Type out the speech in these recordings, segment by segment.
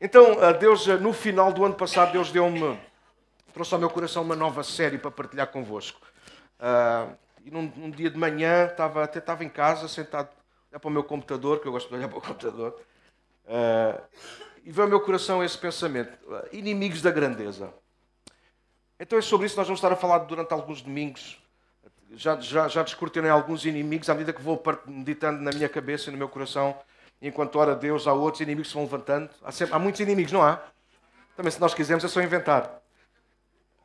Então, Deus, no final do ano passado, Deus deu-me, trouxe ao meu coração uma nova série para partilhar convosco. Uh, e num, num, dia de manhã, estava, até estava em casa, sentado, olhar para o meu computador, que eu gosto de olhar para o computador, uh, e veio ao meu coração esse pensamento: uh, inimigos da grandeza. Então é sobre isso que nós vamos estar a falar durante alguns domingos. Já, já, já alguns inimigos à medida que vou meditando na minha cabeça e no meu coração. Enquanto ora Deus, há outros inimigos que se vão levantando. Há, sempre, há muitos inimigos, não há? Também, se nós quisermos, é só inventar.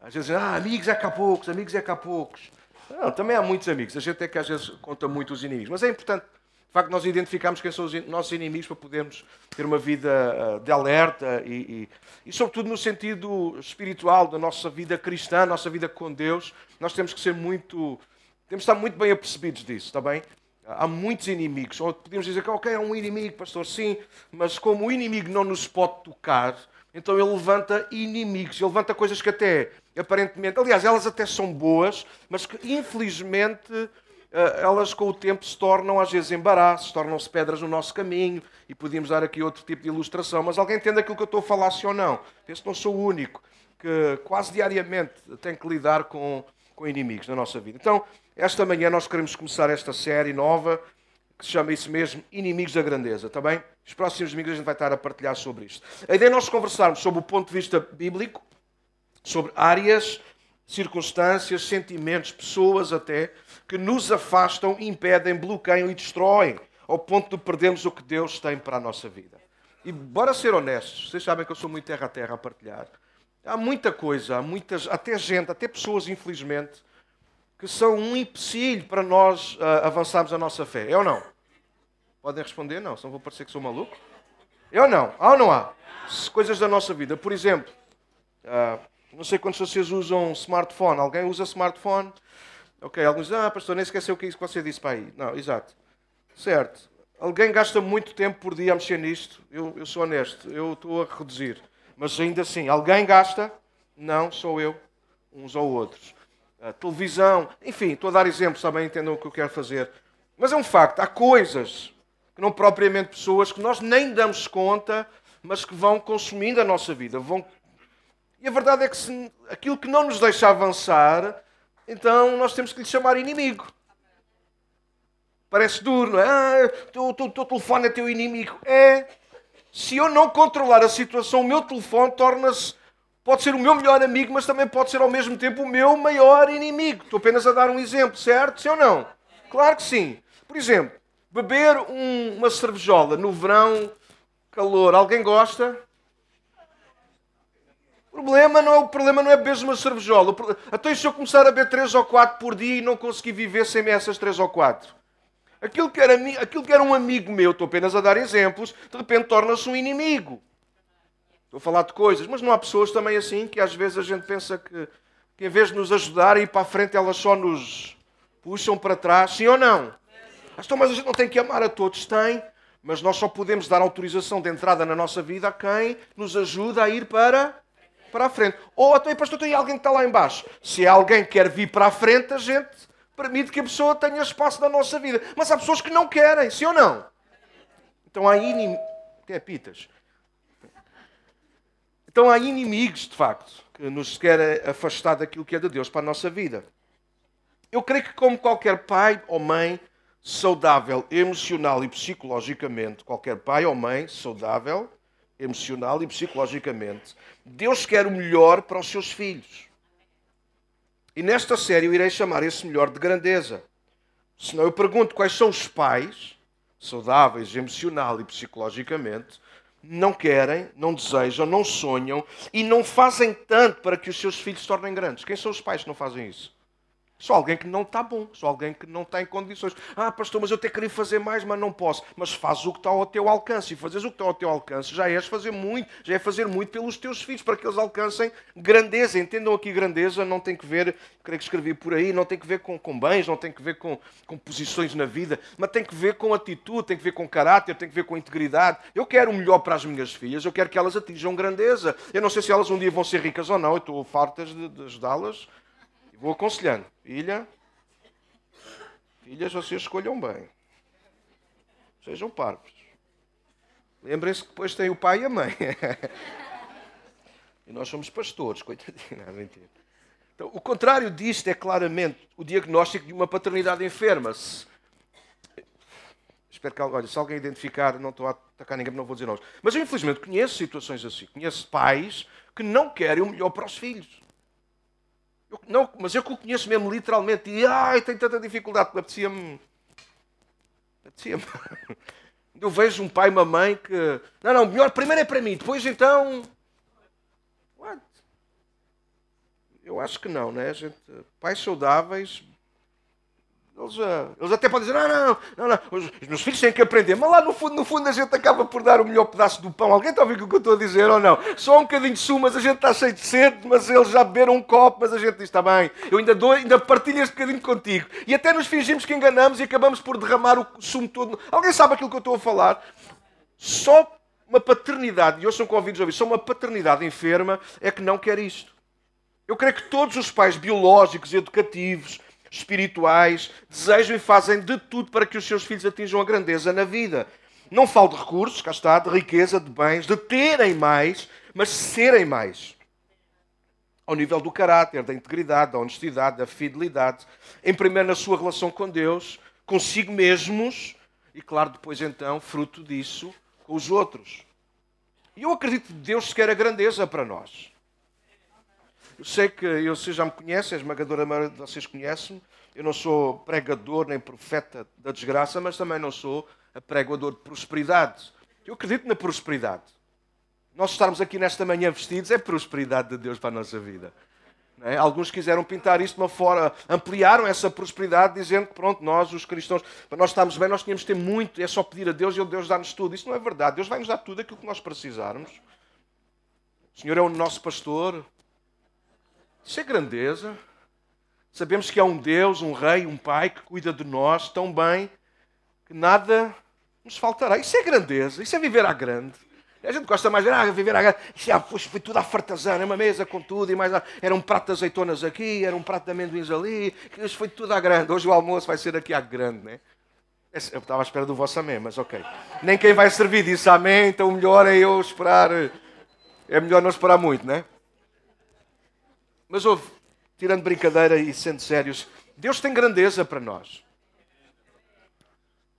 Às vezes, ah, amigos é cá poucos, amigos é cá poucos. Não, também há muitos amigos. A gente é que às vezes conta muito os inimigos. Mas é importante, de facto, nós identificarmos quem são os nossos inimigos para podermos ter uma vida ah, de alerta e, e, e, sobretudo, no sentido espiritual da nossa vida cristã, nossa vida com Deus, nós temos que ser muito. Temos que estar muito bem apercebidos disso, está bem? Há muitos inimigos. Ou podemos dizer que, ok, é um inimigo, pastor, sim, mas como o inimigo não nos pode tocar, então ele levanta inimigos, ele levanta coisas que até aparentemente, aliás, elas até são boas, mas que infelizmente eh, elas com o tempo se tornam às vezes embaraços, tornam-se pedras no nosso caminho e podíamos dar aqui outro tipo de ilustração. Mas alguém entende aquilo que eu estou a falar, sim ou não? Penso que não sou o único que quase diariamente tem que lidar com, com inimigos na nossa vida. Então, esta manhã nós queremos começar esta série nova que se chama isso mesmo Inimigos da Grandeza, está bem? Os próximos domingos a gente vai estar a partilhar sobre isto. A ideia é nós conversarmos sobre o ponto de vista bíblico sobre áreas, circunstâncias, sentimentos, pessoas até, que nos afastam, impedem, bloqueiam e destroem, ao ponto de perdermos o que Deus tem para a nossa vida. E bora ser honestos, vocês sabem que eu sou muito terra a terra a partilhar. Há muita coisa, há muitas, até gente, até pessoas, infelizmente, que são um empecilho para nós uh, avançarmos a nossa fé. É ou não? Podem responder? Não, senão vou parecer que sou maluco. É ou não? Há ou não há? Coisas da nossa vida. Por exemplo, uh, não sei quantos vocês usam smartphone. Alguém usa smartphone? Ok, alguns dizem, ah, pastor, nem esqueceu o que é isso que você disse para aí. Não, exato. Certo. Alguém gasta muito tempo por dia a mexer nisto? Eu, eu sou honesto, eu estou a reduzir. Mas ainda assim, alguém gasta? Não, sou eu. Uns ou outros. A televisão, enfim, estou a dar exemplos, também entendam o que eu quero fazer. Mas é um facto, há coisas que não propriamente pessoas que nós nem damos conta, mas que vão consumindo a nossa vida, vão e a verdade é que se aquilo que não nos deixa avançar, então nós temos que lhe chamar inimigo. Parece duro, não é? Ah, o teu, telefone é teu inimigo. É. Se eu não controlar a situação, o meu telefone torna-se. Pode ser o meu melhor amigo, mas também pode ser ao mesmo tempo o meu maior inimigo. Estou apenas a dar um exemplo, certo? Sim ou não? Claro que sim. Por exemplo, beber um, uma cervejola no verão, calor, alguém gosta? O problema não é, o problema não é beber uma cervejola. Até se eu começar a beber 3 ou 4 por dia e não conseguir viver sem essas 3 ou 4. Aquilo que, era, aquilo que era um amigo meu, estou apenas a dar exemplos, de repente torna-se um inimigo. Estou a falar de coisas, mas não há pessoas também assim que às vezes a gente pensa que, que em vez de nos ajudar a ir para a frente, elas só nos puxam para trás, sim ou não? Então, mas a gente não tem que amar a todos, tem, mas nós só podemos dar autorização de entrada na nossa vida a quem nos ajuda a ir para para a frente. Ou até, pastor, tem alguém que está lá embaixo. Se alguém quer vir para a frente, a gente permite que a pessoa tenha espaço na nossa vida. Mas há pessoas que não querem, sim ou não? Então há inimigos. É pitas. Então há inimigos, de facto, que nos querem afastar daquilo que é de Deus para a nossa vida. Eu creio que, como qualquer pai ou mãe saudável, emocional e psicologicamente, qualquer pai ou mãe saudável, emocional e psicologicamente, Deus quer o melhor para os seus filhos. E nesta série eu irei chamar esse melhor de grandeza. Senão eu pergunto quais são os pais, saudáveis emocional e psicologicamente, não querem, não desejam, não sonham e não fazem tanto para que os seus filhos se tornem grandes. Quem são os pais que não fazem isso? Só alguém que não está bom, só alguém que não tem condições. Ah, pastor, mas eu até queria fazer mais, mas não posso. Mas faz o que está ao teu alcance. E fazes o que está ao teu alcance, já és fazer muito, já é fazer muito pelos teus filhos, para que eles alcancem grandeza. Entendam aqui grandeza, não tem que ver, creio que escrevi por aí, não tem que ver com, com bens, não tem que ver com, com posições na vida, mas tem que ver com atitude, tem que ver com caráter, tem que ver com integridade. Eu quero o melhor para as minhas filhas, eu quero que elas atinjam grandeza. Eu não sei se elas um dia vão ser ricas ou não, eu estou fartas de, de ajudá-las Vou aconselhando. Filha, filhas, vocês escolham bem. Sejam parvos. Lembrem-se que depois tem o pai e a mãe. e nós somos pastores, coitadinho. Não, mentira. Então, o contrário disto é claramente o diagnóstico de uma paternidade enferma. Se... Espero que olha, se alguém identificar, não estou a atacar ninguém, não vou dizer nomes. Mas eu, infelizmente, conheço situações assim. Conheço pais que não querem o melhor para os filhos. Eu, não, mas eu que o conheço mesmo literalmente. E ai, tenho tanta dificuldade. Apetecia-me. Apetecia-me. Eu vejo um pai e uma mãe que. Não, não, melhor primeiro é para mim, depois então. What? Eu acho que não, né? Gente, pais saudáveis eles, uh, eles, até podem dizer, não, não, não, não, os, meus filhos têm que aprender, mas lá no fundo, no fundo a gente acaba por dar o melhor pedaço do pão. Alguém está a ouvir o que eu estou a dizer ou não? Só um bocadinho de sumo, mas a gente está cheio de sede, mas eles já beberam um copo, mas a gente diz, está bem, eu ainda, dou, ainda partilho este bocadinho contigo. E até nos fingimos que enganamos e acabamos por derramar o sumo todo. Alguém sabe aquilo que eu estou a falar? Só uma paternidade, e hoje são convidados a ouvir, só uma paternidade enferma é que não quer isto. Eu creio que todos os pais biológicos educativos espirituais, desejam e fazem de tudo para que os seus filhos atinjam a grandeza na vida. Não falo de recursos, cá está, de riqueza, de bens, de terem mais, mas serem mais. Ao nível do caráter, da integridade, da honestidade, da fidelidade. Em primeiro, na sua relação com Deus, consigo mesmos, e claro, depois então, fruto disso, com os outros. E eu acredito que Deus quer a grandeza para nós. Eu sei que eu, você já me conhece, a esmagadora maioria de vocês conhecem-me. Eu não sou pregador nem profeta da desgraça, mas também não sou pregador de prosperidade. Eu acredito na prosperidade. Nós estarmos aqui nesta manhã vestidos é prosperidade de Deus para a nossa vida. É? Alguns quiseram pintar isto de uma forma, ampliaram essa prosperidade, dizendo que pronto, nós, os cristãos, para nós estarmos bem, nós tínhamos de ter muito, é só pedir a Deus e Deus dá-nos tudo. Isso não é verdade. Deus vai nos dar tudo aquilo que nós precisarmos. O Senhor é o nosso pastor, isso é grandeza. Sabemos que há um Deus, um Rei, um Pai que cuida de nós tão bem que nada nos faltará. Isso é grandeza, isso é viver à grande. A gente gosta mais de ah, viver à grande. Isso é, foi, foi tudo à fartazana, uma mesa com tudo, e mais era um prato de azeitonas aqui, era um prato de amendoins ali, isso foi tudo à grande. Hoje o almoço vai ser aqui à grande, né? Eu estava à espera do vosso amém, mas ok. Nem quem vai servir disse amém, então o melhor é eu esperar. É melhor não esperar muito, né? Mas houve, tirando brincadeira e sendo sérios, Deus tem grandeza para nós.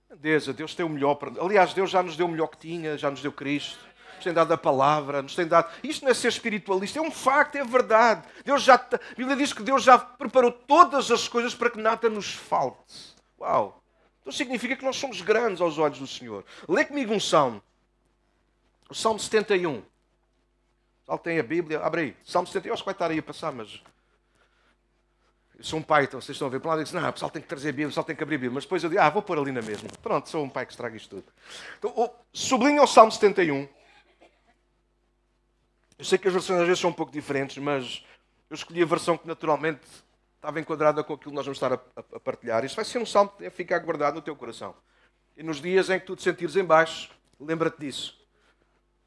Grandeza, Deus tem o melhor para Aliás, Deus já nos deu o melhor que tinha, já nos deu Cristo. Nos tem dado a palavra, nos tem dado. Isto não é ser espiritualista, é um facto, é verdade. Deus já... A Bíblia diz que Deus já preparou todas as coisas para que nada nos falte. Uau! Então significa que nós somos grandes aos olhos do Senhor. Lê comigo um salmo. O Salmo 71. Pessoal tem a Bíblia, abre aí. Salmo 71, acho que vai estar aí a passar, mas. Eu sou um pai, então vocês estão a ver. Por um lado, eu disse, não, o pessoal tem que trazer a Bíblia, o pessoal tem que abrir a Bíblia. Mas depois eu digo, ah, vou pôr ali na mesma. Pronto, sou um pai que estraga isto tudo. Então, sublinha o Salmo 71. Eu sei que as versões às vezes são um pouco diferentes, mas eu escolhi a versão que naturalmente estava enquadrada com aquilo que nós vamos estar a, a, a partilhar. Isto vai ser um salmo que ficar guardado no teu coração. E nos dias em que tu te sentires em baixo, lembra-te disso.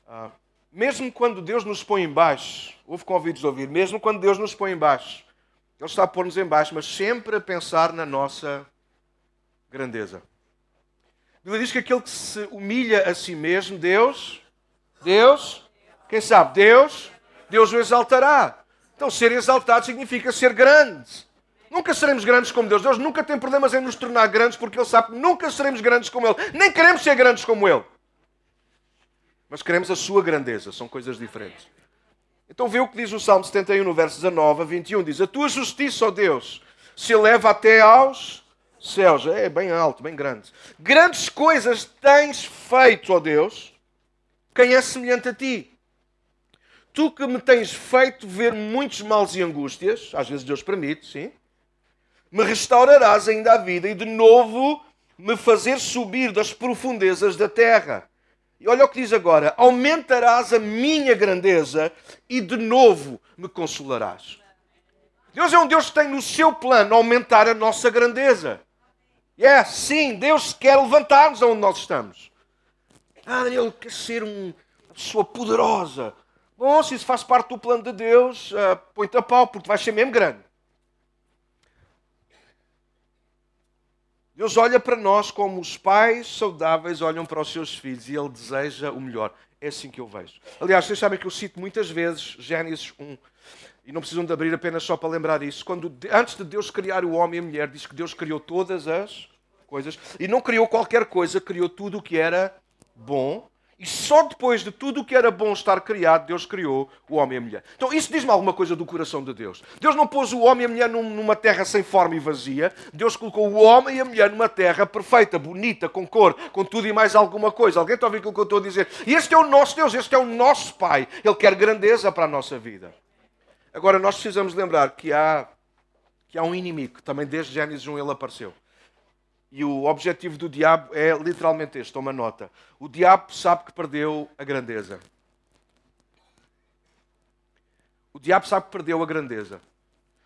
Ah, mesmo quando Deus nos põe em baixo, houve convites a ouvir, mesmo quando Deus nos põe em baixo, Ele está a pôr-nos em baixo, mas sempre a pensar na nossa grandeza. A Bíblia diz que aquele que se humilha a si mesmo, Deus, Deus, quem sabe, Deus, Deus o exaltará. Então, ser exaltado significa ser grande. Nunca seremos grandes como Deus. Deus nunca tem problemas em nos tornar grandes porque Ele sabe que nunca seremos grandes como Ele. Nem queremos ser grandes como Ele mas queremos a sua grandeza, são coisas diferentes. Então vê o que diz o Salmo 71, no verso 19 a 21, diz, a tua justiça, ó Deus, se eleva até aos céus, é bem alto, bem grande. Grandes coisas tens feito, ó Deus, quem é semelhante a ti? Tu que me tens feito ver muitos males e angústias, às vezes Deus permite, sim, me restaurarás ainda a vida e de novo me fazer subir das profundezas da terra. E olha o que diz agora: aumentarás a minha grandeza e de novo me consolarás. Deus é um Deus que tem no seu plano aumentar a nossa grandeza. É, yeah, sim, Deus quer levantar-nos aonde nós estamos. Ah, Daniel, quer ser uma pessoa poderosa. Bom, se isso faz parte do plano de Deus, uh, põe-te a pau, porque vais ser mesmo grande. Deus olha para nós como os pais saudáveis olham para os seus filhos e Ele deseja o melhor. É assim que eu vejo. Aliás, vocês sabem que eu cito muitas vezes Gênesis 1. E não precisam de abrir apenas só para lembrar isso. Quando, antes de Deus criar o homem e a mulher, diz que Deus criou todas as coisas. E não criou qualquer coisa, criou tudo o que era bom. E só depois de tudo o que era bom estar criado, Deus criou o homem e a mulher. Então, isso diz-me alguma coisa do coração de Deus. Deus não pôs o homem e a mulher numa terra sem forma e vazia. Deus colocou o homem e a mulher numa terra perfeita, bonita, com cor, com tudo e mais alguma coisa. Alguém está a ouvir aquilo que eu estou a dizer? E este é o nosso Deus, este é o nosso Pai. Ele quer grandeza para a nossa vida. Agora, nós precisamos lembrar que há, que há um inimigo, também desde Gênesis 1 ele apareceu. E o objetivo do diabo é literalmente este: toma nota. O diabo sabe que perdeu a grandeza. O diabo sabe que perdeu a grandeza.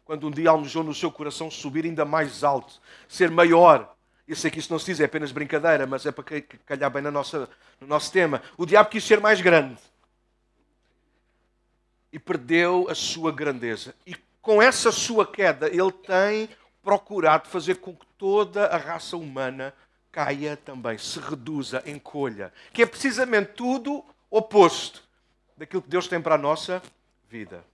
Quando um dia almejou no seu coração subir ainda mais alto, ser maior. Eu sei que isso não se diz, é apenas brincadeira, mas é para calhar bem na nossa, no nosso tema. O diabo quis ser mais grande. E perdeu a sua grandeza. E com essa sua queda, ele tem procurado fazer com que toda a raça humana caia também, se reduza, encolha. Que é precisamente tudo oposto daquilo que Deus tem para a nossa vida.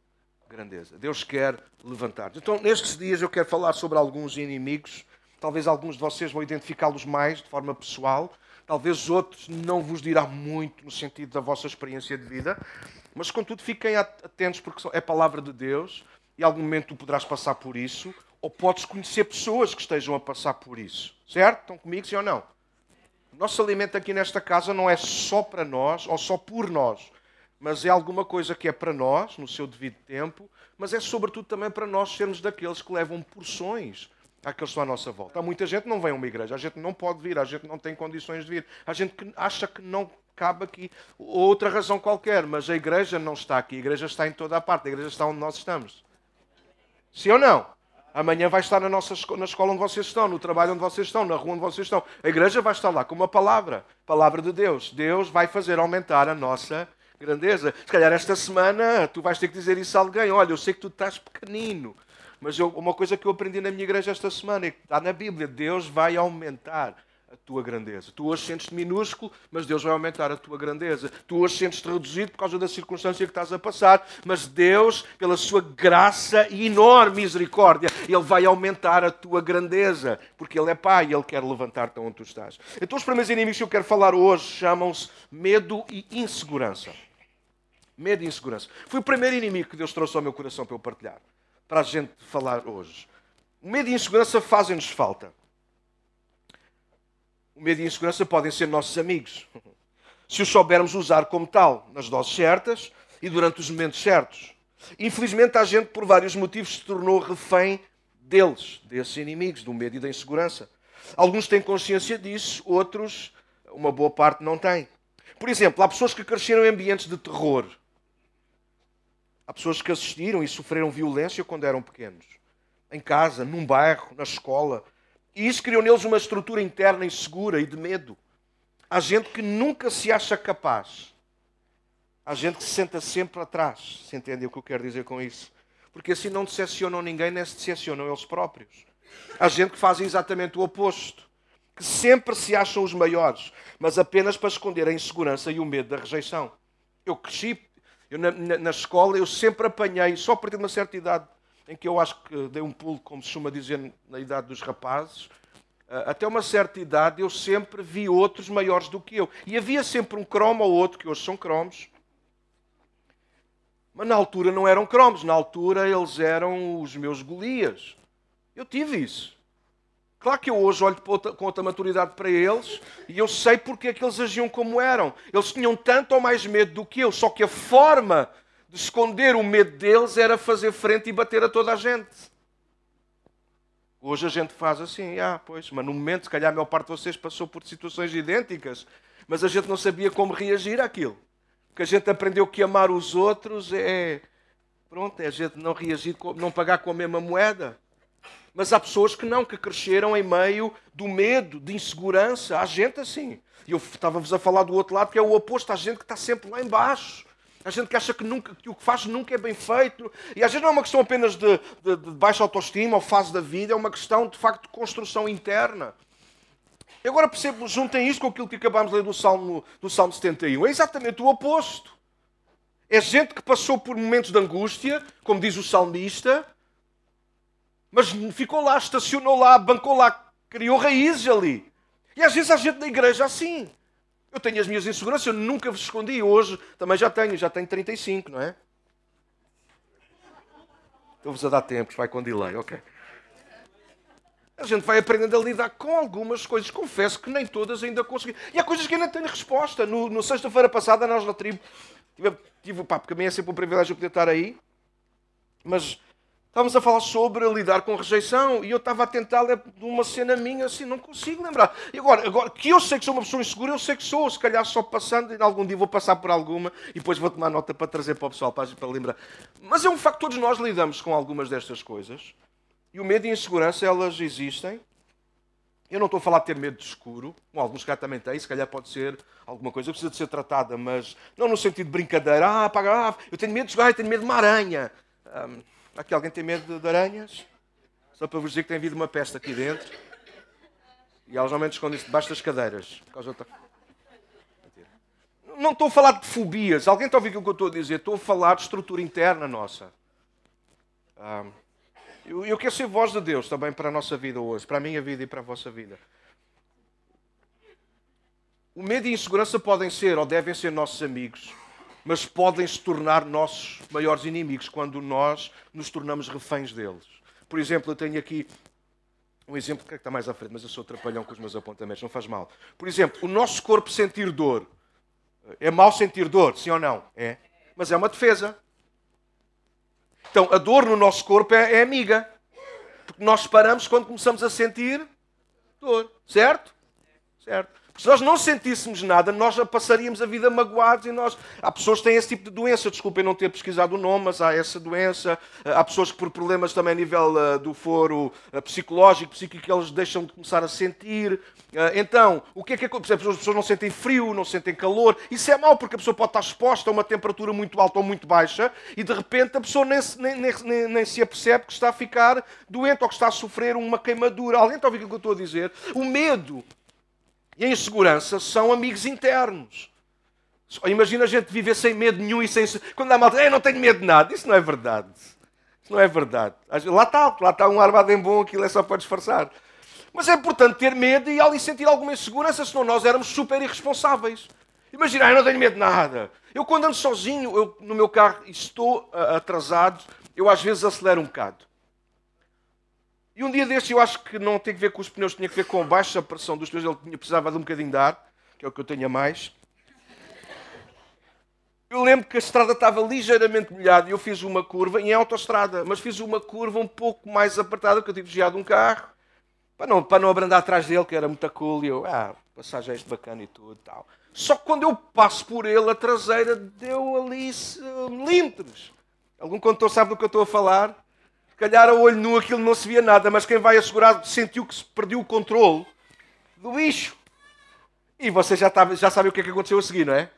Grandeza. Deus quer levantar. Então, nestes dias, eu quero falar sobre alguns inimigos. Talvez alguns de vocês vão identificá-los mais de forma pessoal. Talvez outros não vos dirá muito no sentido da vossa experiência de vida. Mas, contudo, fiquem atentos porque é palavra de Deus e algum momento tu poderás passar por isso ou podes conhecer pessoas que estejam a passar por isso. Certo? Estão comigo, sim ou não? O nosso alimento aqui nesta casa não é só para nós ou só por nós, mas é alguma coisa que é para nós, no seu devido tempo, mas é sobretudo também para nós sermos daqueles que levam porções àqueles que estão à nossa volta. Há muita gente que não vem a uma igreja, a gente não pode vir, a gente não tem condições de vir, a gente que acha que não cabe aqui, outra razão qualquer, mas a igreja não está aqui, a igreja está em toda a parte, a igreja está onde nós estamos. Sim ou não? Amanhã vai estar na, nossa, na escola onde vocês estão, no trabalho onde vocês estão, na rua onde vocês estão. A igreja vai estar lá com uma palavra, palavra de Deus. Deus vai fazer aumentar a nossa grandeza. Se calhar esta semana tu vais ter que dizer isso a alguém: olha, eu sei que tu estás pequenino, mas eu, uma coisa que eu aprendi na minha igreja esta semana é que está na Bíblia: Deus vai aumentar a tua grandeza. Tu hoje sentes-te minúsculo, mas Deus vai aumentar a tua grandeza. Tu hoje sentes-te reduzido por causa da circunstância que estás a passar, mas Deus, pela sua graça e enorme misericórdia, Ele vai aumentar a tua grandeza, porque Ele é Pai e Ele quer levantar-te onde tu estás. Então, os primeiros inimigos que eu quero falar hoje chamam-se medo e insegurança. Medo e insegurança. Foi o primeiro inimigo que Deus trouxe ao meu coração para eu partilhar, para a gente falar hoje. O medo e insegurança fazem-nos falta. O medo e a insegurança podem ser nossos amigos, se os soubermos usar como tal, nas doses certas e durante os momentos certos. Infelizmente, há gente, por vários motivos, se tornou refém deles, desses inimigos, do medo e da insegurança. Alguns têm consciência disso, outros, uma boa parte, não têm. Por exemplo, há pessoas que cresceram em ambientes de terror. Há pessoas que assistiram e sofreram violência quando eram pequenos. Em casa, num bairro, na escola, e isso criou neles uma estrutura interna insegura e de medo. Há gente que nunca se acha capaz. Há gente que se senta sempre atrás. Se entendem o que eu quero dizer com isso? Porque assim não decepcionam ninguém, nem se decepcionam eles próprios. Há gente que faz exatamente o oposto. Que sempre se acham os maiores, mas apenas para esconder a insegurança e o medo da rejeição. Eu cresci, eu na, na, na escola, eu sempre apanhei, só a partir de uma certa idade, em que eu acho que dei um pulo, como se chama dizer, na idade dos rapazes. Eh, até uma certa idade eu sempre vi outros maiores do que eu. E havia sempre um cromo ou outro, que hoje são cromos. Mas na altura não eram cromos, na altura eles eram os meus Golias. Eu tive isso. Claro que eu hoje olho com outra maturidade para eles e eu sei porque é que eles agiam como eram. Eles tinham tanto ou mais medo do que eu, só que a forma de esconder o medo deles era fazer frente e bater a toda a gente. Hoje a gente faz assim, ah, pois, mas no momento, se calhar a maior parte de vocês passou por situações idênticas, mas a gente não sabia como reagir àquilo. Porque a gente aprendeu que amar os outros é, pronto, é a gente não reagir, não pagar com a mesma moeda. Mas há pessoas que não, que cresceram em meio do medo, de insegurança. Há gente assim. E eu estava-vos a falar do outro lado, que é o oposto. Há gente que está sempre lá embaixo. Há gente que acha que, nunca, que o que faz nunca é bem feito. E às vezes não é uma questão apenas de, de, de baixa autoestima ou fase da vida, é uma questão de facto de construção interna. E agora percebo, juntem isto com aquilo que acabámos de ler do Salmo, do Salmo 71. É exatamente o oposto. É gente que passou por momentos de angústia, como diz o salmista, mas ficou lá, estacionou lá, bancou lá, criou raízes ali. E às vezes há gente na igreja assim. Eu tenho as minhas inseguranças, eu nunca vos escondi. Hoje também já tenho, já tenho 35, não é? Estou-vos a dar tempo, vai com delay, ok. A gente vai aprendendo a lidar com algumas coisas. Confesso que nem todas ainda consegui. E há coisas que ainda tenho resposta. No, no sexta-feira passada, nós na tribo, tive, tive, pá, porque a mim é sempre um privilégio poder estar aí. Mas Estávamos a falar sobre lidar com rejeição e eu estava a tentar uma cena minha assim, não consigo lembrar. E agora, agora, que eu sei que sou uma pessoa insegura, eu sei que sou, se calhar só passando, e algum dia vou passar por alguma e depois vou tomar nota para trazer para o pessoal para, para lembrar. Mas é um facto, todos nós lidamos com algumas destas coisas e o medo e a insegurança, elas existem. Eu não estou a falar de ter medo de escuro, alguns cá também têm, se calhar pode ser alguma coisa que precisa de ser tratada, mas não no sentido de brincadeira. Ah, apaga, ah, eu tenho medo de jogar, eu tenho medo de uma aranha. Um, Aqui alguém tem medo de aranhas? Só para vos dizer que tem havido uma peste aqui dentro. E elas normalmente escondem-se debaixo das cadeiras. Não estou a falar de fobias. Alguém está a ouvir o que eu estou a dizer? Estou a falar de estrutura interna nossa. eu, eu quero ser voz de Deus também para a nossa vida hoje, para a minha vida e para a vossa vida. O medo e a insegurança podem ser ou devem ser nossos amigos mas podem se tornar nossos maiores inimigos quando nós nos tornamos reféns deles. Por exemplo, eu tenho aqui um exemplo que está mais à frente, mas eu sou trapalhão com os meus apontamentos, não faz mal. Por exemplo, o nosso corpo sentir dor. É mau sentir dor, sim ou não? É. Mas é uma defesa. Então, a dor no nosso corpo é, é amiga. Porque nós paramos quando começamos a sentir dor. Certo? Certo. Se nós não sentíssemos nada, nós passaríamos a vida magoados e nós. Há pessoas que têm esse tipo de doença, desculpem não ter pesquisado o nome, mas há essa doença. Há pessoas que, por problemas também a nível uh, do foro uh, psicológico, psíquico, eles deixam de começar a sentir. Então, o que é que acontece? As pessoas não sentem frio, não sentem calor. Isso é mau, porque a pessoa pode estar exposta a uma temperatura muito alta ou muito baixa e de repente a pessoa nem, nem, nem, nem se apercebe que está a ficar doente ou que está a sofrer uma queimadura. Alguém está a ouvir o que eu estou a dizer? O medo e a insegurança são amigos internos. Imagina a gente viver sem medo nenhum e sem. Quando há malta, eu não tenho medo de nada. Isso não é verdade. Isso não é verdade. Lá está, lá está um armado em bom, aquilo é só para disfarçar. Mas é importante ter medo e ali sentir alguma insegurança, senão nós éramos super irresponsáveis. Imagina, eu não tenho medo de nada. Eu, quando ando sozinho, eu, no meu carro estou atrasado, eu às vezes acelero um bocado. E um dia destes, eu acho que não tem a ver com os pneus, tinha a ver com a baixa pressão dos pneus. Ele precisava de um bocadinho de ar, que é o que eu tenho a mais. Eu lembro que a estrada estava ligeiramente molhada e eu fiz uma curva, em autoestrada, mas fiz uma curva um pouco mais apertada, porque eu tive desviado um carro, para não, para não abrandar atrás dele, que era muito cool, e eu, ah, passagem é bacana e tudo tal. Só que quando eu passo por ele, a traseira deu ali milímetros. Algum condutor sabe do que eu estou a falar? Calhar a olho nu aquilo não se via nada, mas quem vai assegurar sentiu que se perdeu o controle do bicho. E você já, tá, já sabe o que, é que aconteceu a seguir, não é?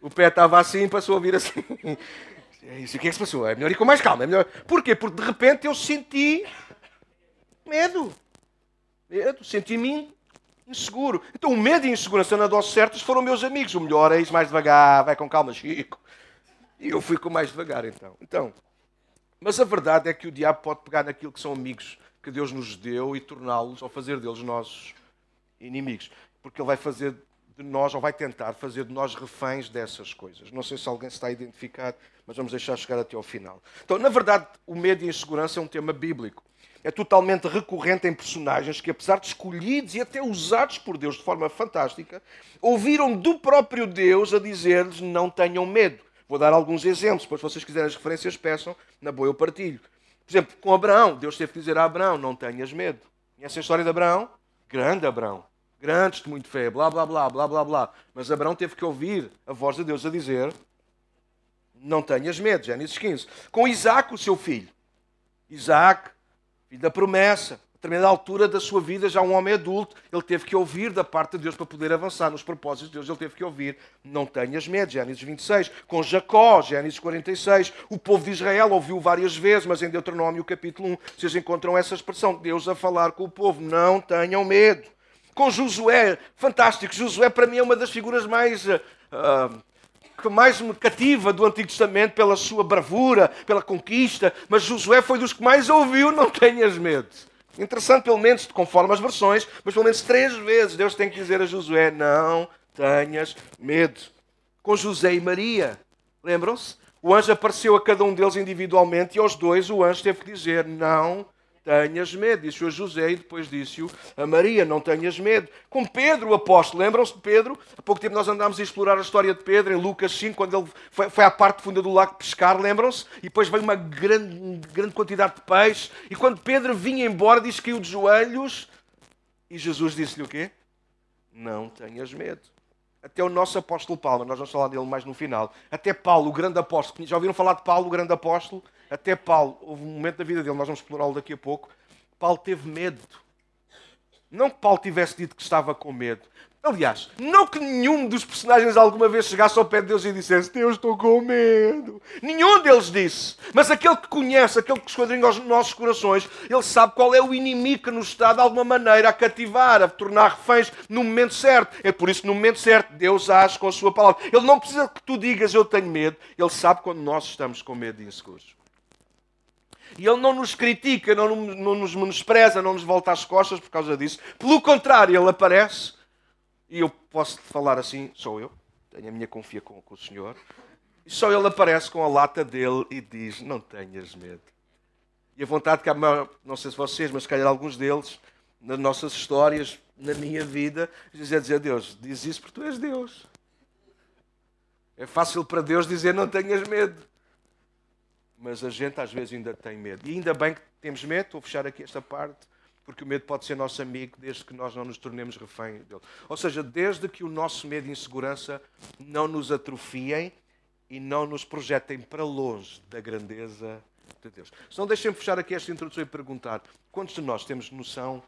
O pé estava assim, passou a vir assim. É isso, o que é que se passou? É melhor ir com mais calma. É melhor... Porquê? Porque de repente eu senti medo. Medo, senti-me inseguro. Então o medo e a insegurança na dose certas foram meus amigos. O melhor é ir mais devagar, vai com calma, Chico. E eu fui com mais devagar então. Então, mas a verdade é que o diabo pode pegar naquilo que são amigos que Deus nos deu e torná-los, ou fazer deles nossos inimigos. Porque ele vai fazer de nós, ou vai tentar fazer de nós reféns dessas coisas. Não sei se alguém se está a identificar, mas vamos deixar chegar até ao final. Então, na verdade, o medo e a insegurança é um tema bíblico. É totalmente recorrente em personagens que, apesar de escolhidos e até usados por Deus de forma fantástica, ouviram do próprio Deus a dizer-lhes: não tenham medo. Vou dar alguns exemplos, depois se vocês quiserem as referências, peçam, na boa eu partilho. Por exemplo, com Abraão, Deus teve que dizer a Abraão: não tenhas medo. Conhece a história de Abraão? Grande Abraão, grande de muito fé, blá blá blá, blá blá blá. Mas Abraão teve que ouvir a voz de Deus a dizer: não tenhas medo. Gênesis 15. Com Isaac, o seu filho. Isaac, filho da promessa determinada altura da sua vida, já um homem adulto, ele teve que ouvir da parte de Deus para poder avançar nos propósitos de Deus. Ele teve que ouvir: Não tenhas medo, Gênesis 26. Com Jacó, Gênesis 46. O povo de Israel ouviu várias vezes, mas em Deuteronômio capítulo 1, vocês encontram essa expressão: Deus a falar com o povo: Não tenham medo. com Josué, fantástico. Josué, para mim, é uma das figuras mais. Uh, que mais me cativa do Antigo Testamento pela sua bravura, pela conquista, mas Josué foi dos que mais ouviu: não tenhas medo. Interessante, pelo menos, conforme as versões, mas pelo menos três vezes Deus tem que dizer a Josué: não tenhas medo. Com José e Maria, lembram-se? O anjo apareceu a cada um deles individualmente e aos dois o anjo teve que dizer: não tenhas medo. Disse-o a José e depois disse-o a Maria, não tenhas medo. Com Pedro, o apóstolo, lembram-se de Pedro? Há pouco tempo nós andámos a explorar a história de Pedro em Lucas 5, quando ele foi, foi à parte funda do lago pescar, lembram-se? E depois veio uma grande, grande quantidade de peixe. E quando Pedro vinha embora, disse que caiu de joelhos. E Jesus disse-lhe o quê? Não tenhas medo. Até o nosso apóstolo Paulo, nós vamos falar dele mais no final. Até Paulo, o grande apóstolo. Já ouviram falar de Paulo, o grande apóstolo? Até Paulo, houve um momento da vida dele, nós vamos explorá-lo daqui a pouco. Paulo teve medo. Não que Paulo tivesse dito que estava com medo. Aliás, não que nenhum dos personagens alguma vez chegasse ao pé de Deus e dissesse: Deus, estou com medo. Nenhum deles disse. Mas aquele que conhece, aquele que esquadrinha os nossos corações, ele sabe qual é o inimigo que nos está, de alguma maneira, a cativar, a tornar reféns no momento certo. É por isso que no momento certo Deus age com a sua palavra. Ele não precisa que tu digas: Eu tenho medo. Ele sabe quando nós estamos com medo e inseguros. E ele não nos critica, não, não nos menospreza, não nos volta às costas por causa disso. Pelo contrário, ele aparece, e eu posso falar assim, sou eu, tenho a minha confia com, com o Senhor, e só ele aparece com a lata dele e diz: Não tenhas medo. E a vontade que há, não sei se vocês, mas se calhar alguns deles, nas nossas histórias, na minha vida, dizer, dizer a Deus: Diz isso porque tu és Deus. É fácil para Deus dizer: Não tenhas medo mas a gente às vezes ainda tem medo. E ainda bem que temos medo, vou fechar aqui esta parte, porque o medo pode ser nosso amigo desde que nós não nos tornemos refém dele. Ou seja, desde que o nosso medo e insegurança não nos atrofiem e não nos projetem para longe da grandeza de Deus. Então deixem-me fechar aqui esta introdução e perguntar: quantos de nós temos noção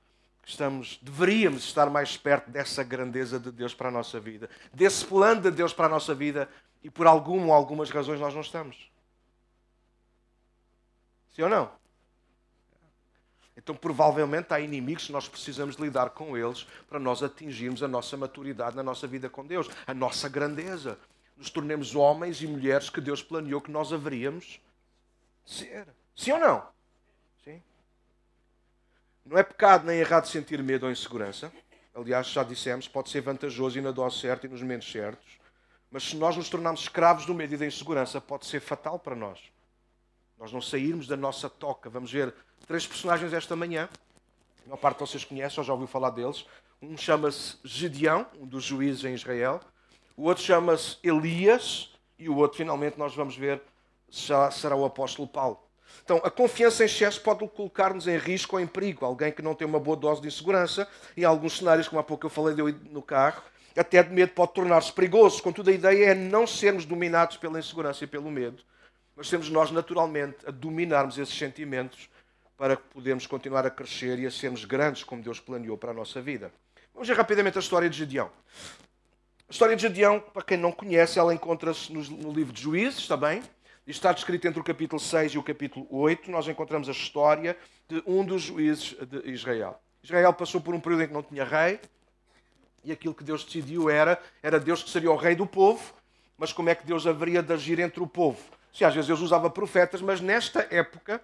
que estamos, deveríamos estar mais perto dessa grandeza de Deus para a nossa vida, desse plano de Deus para a nossa vida e por alguma ou algumas razões nós não estamos? Sim ou não? Então, provavelmente, há inimigos que nós precisamos lidar com eles para nós atingirmos a nossa maturidade na nossa vida com Deus, a nossa grandeza. Nos tornemos homens e mulheres que Deus planeou que nós haveríamos ser. Sim ou não? Sim. Não é pecado nem errado sentir medo ou insegurança. Aliás, já dissemos, pode ser vantajoso e na dose certa e nos momentos certos. Mas se nós nos tornarmos escravos do medo e da insegurança, pode ser fatal para nós. Nós não sairmos da nossa toca. Vamos ver três personagens esta manhã. A maior parte de vocês conhecem, ou já ouviu falar deles. Um chama-se Gedeão, um dos juízes em Israel. O outro chama-se Elias. E o outro, finalmente, nós vamos ver, será o apóstolo Paulo. Então, a confiança em excesso pode colocar-nos em risco ou em perigo. Alguém que não tem uma boa dose de insegurança, em alguns cenários, como há pouco eu falei eu no carro, até de medo pode tornar-se perigoso. Contudo, a ideia é não sermos dominados pela insegurança e pelo medo, mas temos nós naturalmente a dominarmos esses sentimentos para que podermos continuar a crescer e a sermos grandes como Deus planeou para a nossa vida. Vamos ver rapidamente a história de Gedeão. A história de Gedeão, para quem não conhece, ela encontra-se no, livro de Juízes, está bem? Está descrito entre o capítulo 6 e o capítulo 8. Nós encontramos a história de um dos juízes de Israel. Israel passou por um período em que não tinha rei, e aquilo que Deus decidiu era, era Deus que seria o rei do povo, mas como é que Deus haveria de agir entre o povo? Se às vezes Deus usava profetas, mas nesta época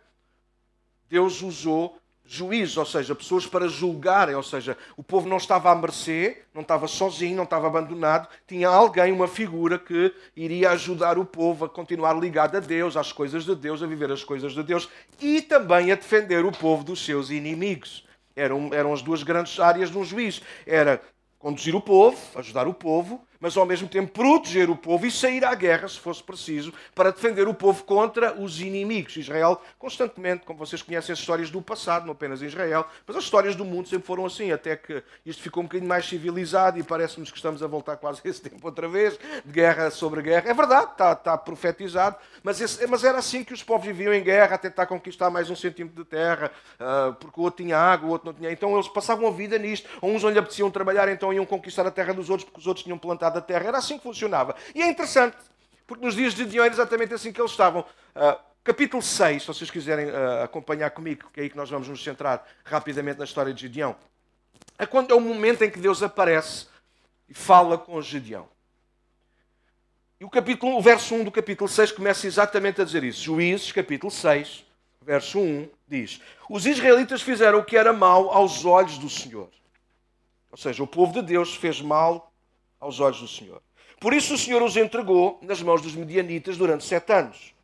Deus usou juízes, ou seja, pessoas para julgarem, ou seja, o povo não estava à mercê, não estava sozinho, não estava abandonado, tinha alguém, uma figura que iria ajudar o povo a continuar ligado a Deus, às coisas de Deus, a viver as coisas de Deus e também a defender o povo dos seus inimigos. Eram, eram as duas grandes áreas de um juiz. Era conduzir o povo, ajudar o povo, mas ao mesmo tempo proteger o povo e sair à guerra, se fosse preciso, para defender o povo contra os inimigos. Israel, constantemente, como vocês conhecem as histórias do passado, não apenas Israel, mas as histórias do mundo sempre foram assim, até que isto ficou um bocadinho mais civilizado e parece-nos que estamos a voltar quase a esse tempo outra vez, de guerra sobre guerra. É verdade, está, está profetizado, mas, esse, mas, era assim que os povos viviam em guerra, a tentar conquistar mais um centímetro de terra, uh, porque o outro tinha água, o outro não tinha. Então eles passavam a vida nisto. Uns não lhe apeteciam trabalhar, então iam conquistar a terra dos outros, porque os outros tinham plantado da terra. Era assim que funcionava. E é interessante, porque nos dias de Gideão era exatamente assim que eles estavam. Uh, capítulo 6, se vocês quiserem uh, acompanhar comigo, que é aí que nós vamos nos centrar rapidamente na história de Gideão. é quando é o momento em que Deus aparece e fala com Gedeão. E o, capítulo, o verso 1 do capítulo 6 começa exatamente a dizer isso. Juízes, capítulo 6, verso 1, diz: Os israelitas fizeram o que era mal aos olhos do Senhor. Ou seja, o povo de Deus fez mal aos olhos do Senhor. Por isso o Senhor os entregou nas mãos dos medianitas durante sete anos.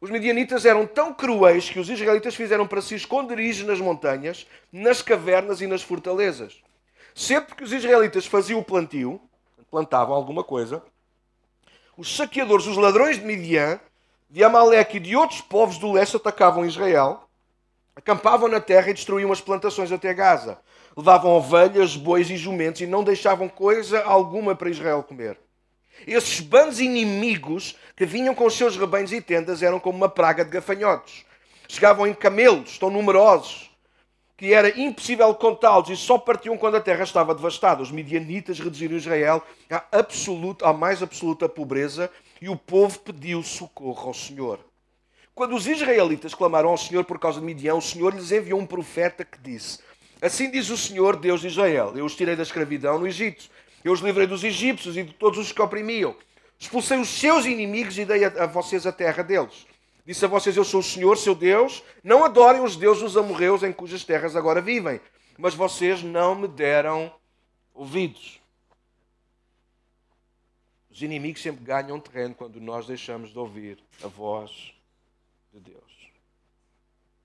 Os medianitas eram tão cruéis que os israelitas fizeram para si esconderijos nas montanhas, nas cavernas e nas fortalezas. Sempre que os israelitas faziam o plantio, plantavam alguma coisa, os saqueadores, os ladrões de Midian, de Amaleque e de outros povos do leste atacavam Israel, acampavam na terra e destruíam as plantações até Gaza. Levavam ovelhas, bois e jumentos e não deixavam coisa alguma para Israel comer. Esses bandos inimigos que vinham com os seus rebanhos e tendas eram como uma praga de gafanhotos. Chegavam em camelos, tão numerosos, que era impossível contá-los e só partiam quando a terra estava devastada. Os midianitas reduziram Israel à, absoluta, à mais absoluta pobreza e o povo pediu socorro ao Senhor. Quando os israelitas clamaram ao Senhor por causa de Midian, o Senhor lhes enviou um profeta que disse: Assim diz o Senhor, Deus de Israel: Eu os tirei da escravidão no Egito eu os livrei dos egípcios e de todos os que oprimiam. Expulsei os seus inimigos e dei a, a vocês a terra deles. Disse a vocês: Eu sou o Senhor, seu Deus. Não adorem os deuses dos amorreus em cujas terras agora vivem. Mas vocês não me deram ouvidos. Os inimigos sempre ganham terreno quando nós deixamos de ouvir a voz de Deus.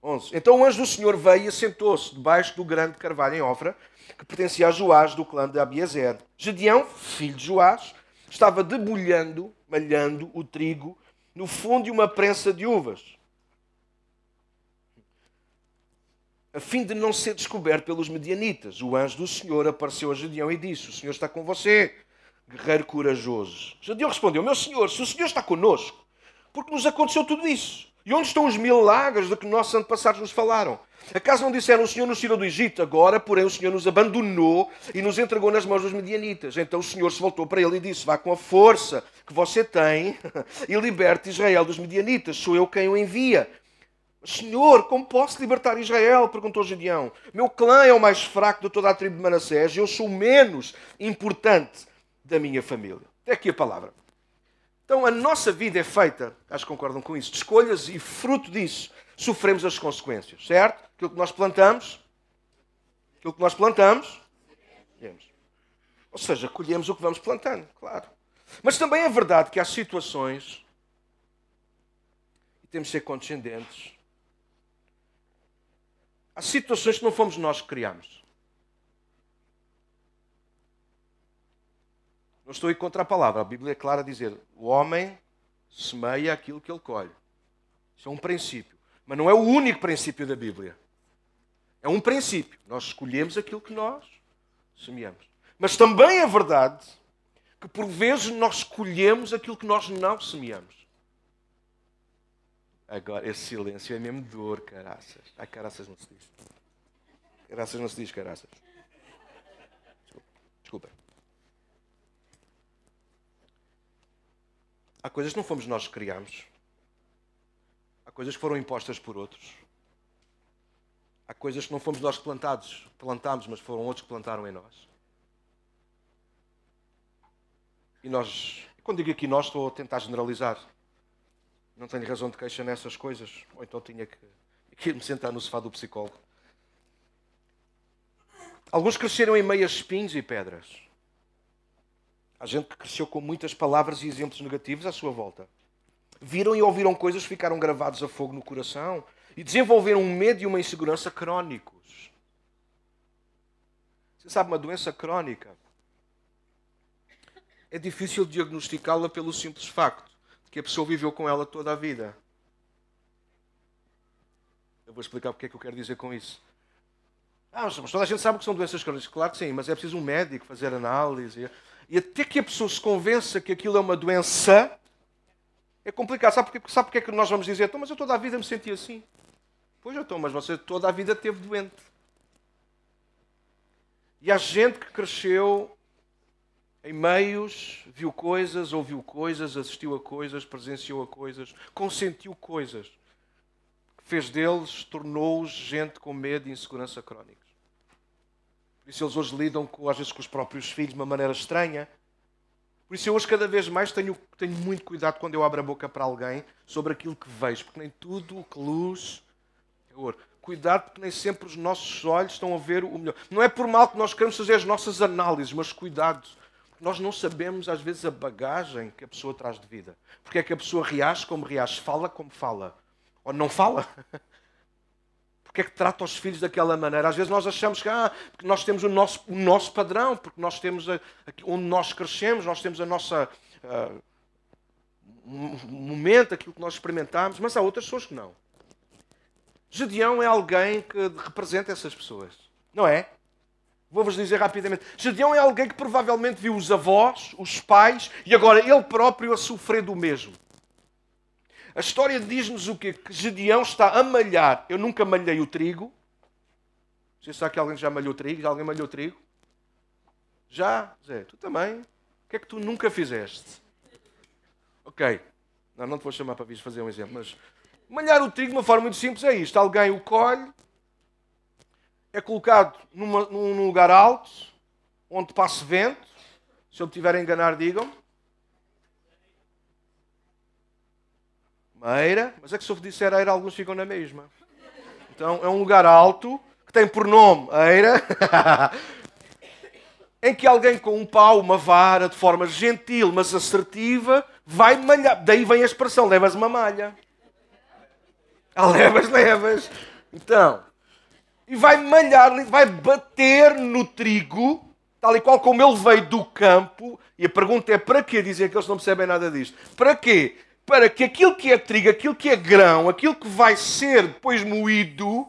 11. Então o anjo do Senhor veio e assentou-se debaixo do grande carvalho em Ofra que pertencia a Joás do clã de Abiezer. Gedeão, filho de Joás, estava debulhando, malhando o trigo no fundo de uma prensa de uvas, a fim de não ser descoberto pelos medianitas. O anjo do Senhor apareceu a Gedeão e disse: O Senhor está com você, guerreiro corajoso. Gedeão respondeu: Meu Senhor, se o Senhor está conosco, porque nos aconteceu tudo isso? E onde estão os milagres de que nossos antepassados nos falaram? Acaso não disseram o Senhor nos tirou do Egito? Agora, porém, o Senhor nos abandonou e nos entregou nas mãos dos medianitas. Então o Senhor se voltou para ele e disse: Vá com a força que você tem e liberte Israel dos medianitas. Sou eu quem o envia. Senhor, como posso libertar Israel? perguntou Gideão. Meu clã é o mais fraco de toda a tribo de Manassés e eu sou o menos importante da minha família. Até aqui a palavra. Então a nossa vida é feita, acho que concordam com isso, de escolhas e fruto disso sofremos as consequências, certo? Aquilo que nós plantamos, aquilo que nós plantamos, colhemos. Ou seja, colhemos o que vamos plantando, claro. Mas também é verdade que há situações, e temos de ser condescendentes, há situações que não fomos nós que criamos. Não estou aí contra a palavra. A Bíblia é clara a dizer: o homem semeia aquilo que ele colhe. Isso é um princípio. Mas não é o único princípio da Bíblia. É um princípio. Nós escolhemos aquilo que nós semeamos. Mas também é verdade que por vezes nós escolhemos aquilo que nós não semeamos. Agora, esse silêncio é mesmo dor, caraças. Ai, caraças não se diz. Caraças não se diz, caraças. Desculpa. Há coisas que não fomos nós que criamos coisas que foram impostas por outros. Há coisas que não fomos nós que plantados, plantámos, mas foram outros que plantaram em nós. E nós, quando digo aqui nós, estou a tentar generalizar. Não tenho razão de queixa nessas coisas. Ou então tinha que, que me sentar no sofá do psicólogo. Alguns cresceram em meias espinhos e pedras. Há gente que cresceu com muitas palavras e exemplos negativos à sua volta viram e ouviram coisas que ficaram gravados a fogo no coração e desenvolveram um medo e uma insegurança crónicos. Você sabe, uma doença crónica é difícil diagnosticá-la pelo simples facto de que a pessoa viveu com ela toda a vida. Eu vou explicar porque é que eu quero dizer com isso. Ah, mas toda a gente sabe que são doenças crónicas. Claro que sim, mas é preciso um médico fazer análise. E até que a pessoa se convença que aquilo é uma doença, é complicado. Sabe porquê? Sabe porquê que nós vamos dizer, então, mas eu toda a vida me senti assim? Pois eu estou, mas você toda a vida teve doente. E há gente que cresceu em meios, viu coisas, ouviu coisas, assistiu a coisas, presenciou a coisas, consentiu coisas, fez deles, tornou-os gente com medo e insegurança crónicos. Por isso eles hoje lidam com, às vezes com os próprios filhos de uma maneira estranha. Por isso eu hoje cada vez mais tenho, tenho muito cuidado quando eu abro a boca para alguém sobre aquilo que vejo, porque nem tudo o que luz é ouro. Cuidado porque nem sempre os nossos olhos estão a ver o melhor. Não é por mal que nós queremos fazer as nossas análises, mas cuidado. Nós não sabemos às vezes a bagagem que a pessoa traz de vida. Porque é que a pessoa reage como reage, fala como fala. Ou não fala. Porque é que trata os filhos daquela maneira? Às vezes nós achamos que ah, nós temos o nosso, o nosso padrão, porque nós temos a, a, onde nós crescemos, nós temos a nossa uh, momento, aquilo que nós experimentamos, mas há outras pessoas que não. Gedeão é alguém que representa essas pessoas, não é? Vou-vos dizer rapidamente. Gedeão é alguém que provavelmente viu os avós, os pais e agora ele próprio a sofrer do mesmo. A história diz-nos o quê? Que Gedeão está a malhar. Eu nunca malhei o trigo. Se há aqui alguém que já malhou trigo. Já alguém malhou trigo? Já? Zé, tu também? O que é que tu nunca fizeste? Ok. Não, não te vou chamar para vir fazer um exemplo, mas malhar o trigo de uma forma muito simples é isto. Alguém o colhe, é colocado numa, num lugar alto, onde passe vento. Se eu me tiver a enganar, digam-me. Meira, mas é que se eu disser eira, alguns ficam na mesma. Então é um lugar alto, que tem por nome eira, em que alguém com um pau, uma vara, de forma gentil, mas assertiva, vai malhar. Daí vem a expressão: levas uma malha. Ah, levas, levas. Então, e vai malhar, vai bater no trigo, tal e qual como ele veio do campo. E a pergunta é: para quê? Dizem que eles não percebem nada disto. Para quê? Para que aquilo que é trigo, aquilo que é grão, aquilo que vai ser depois moído,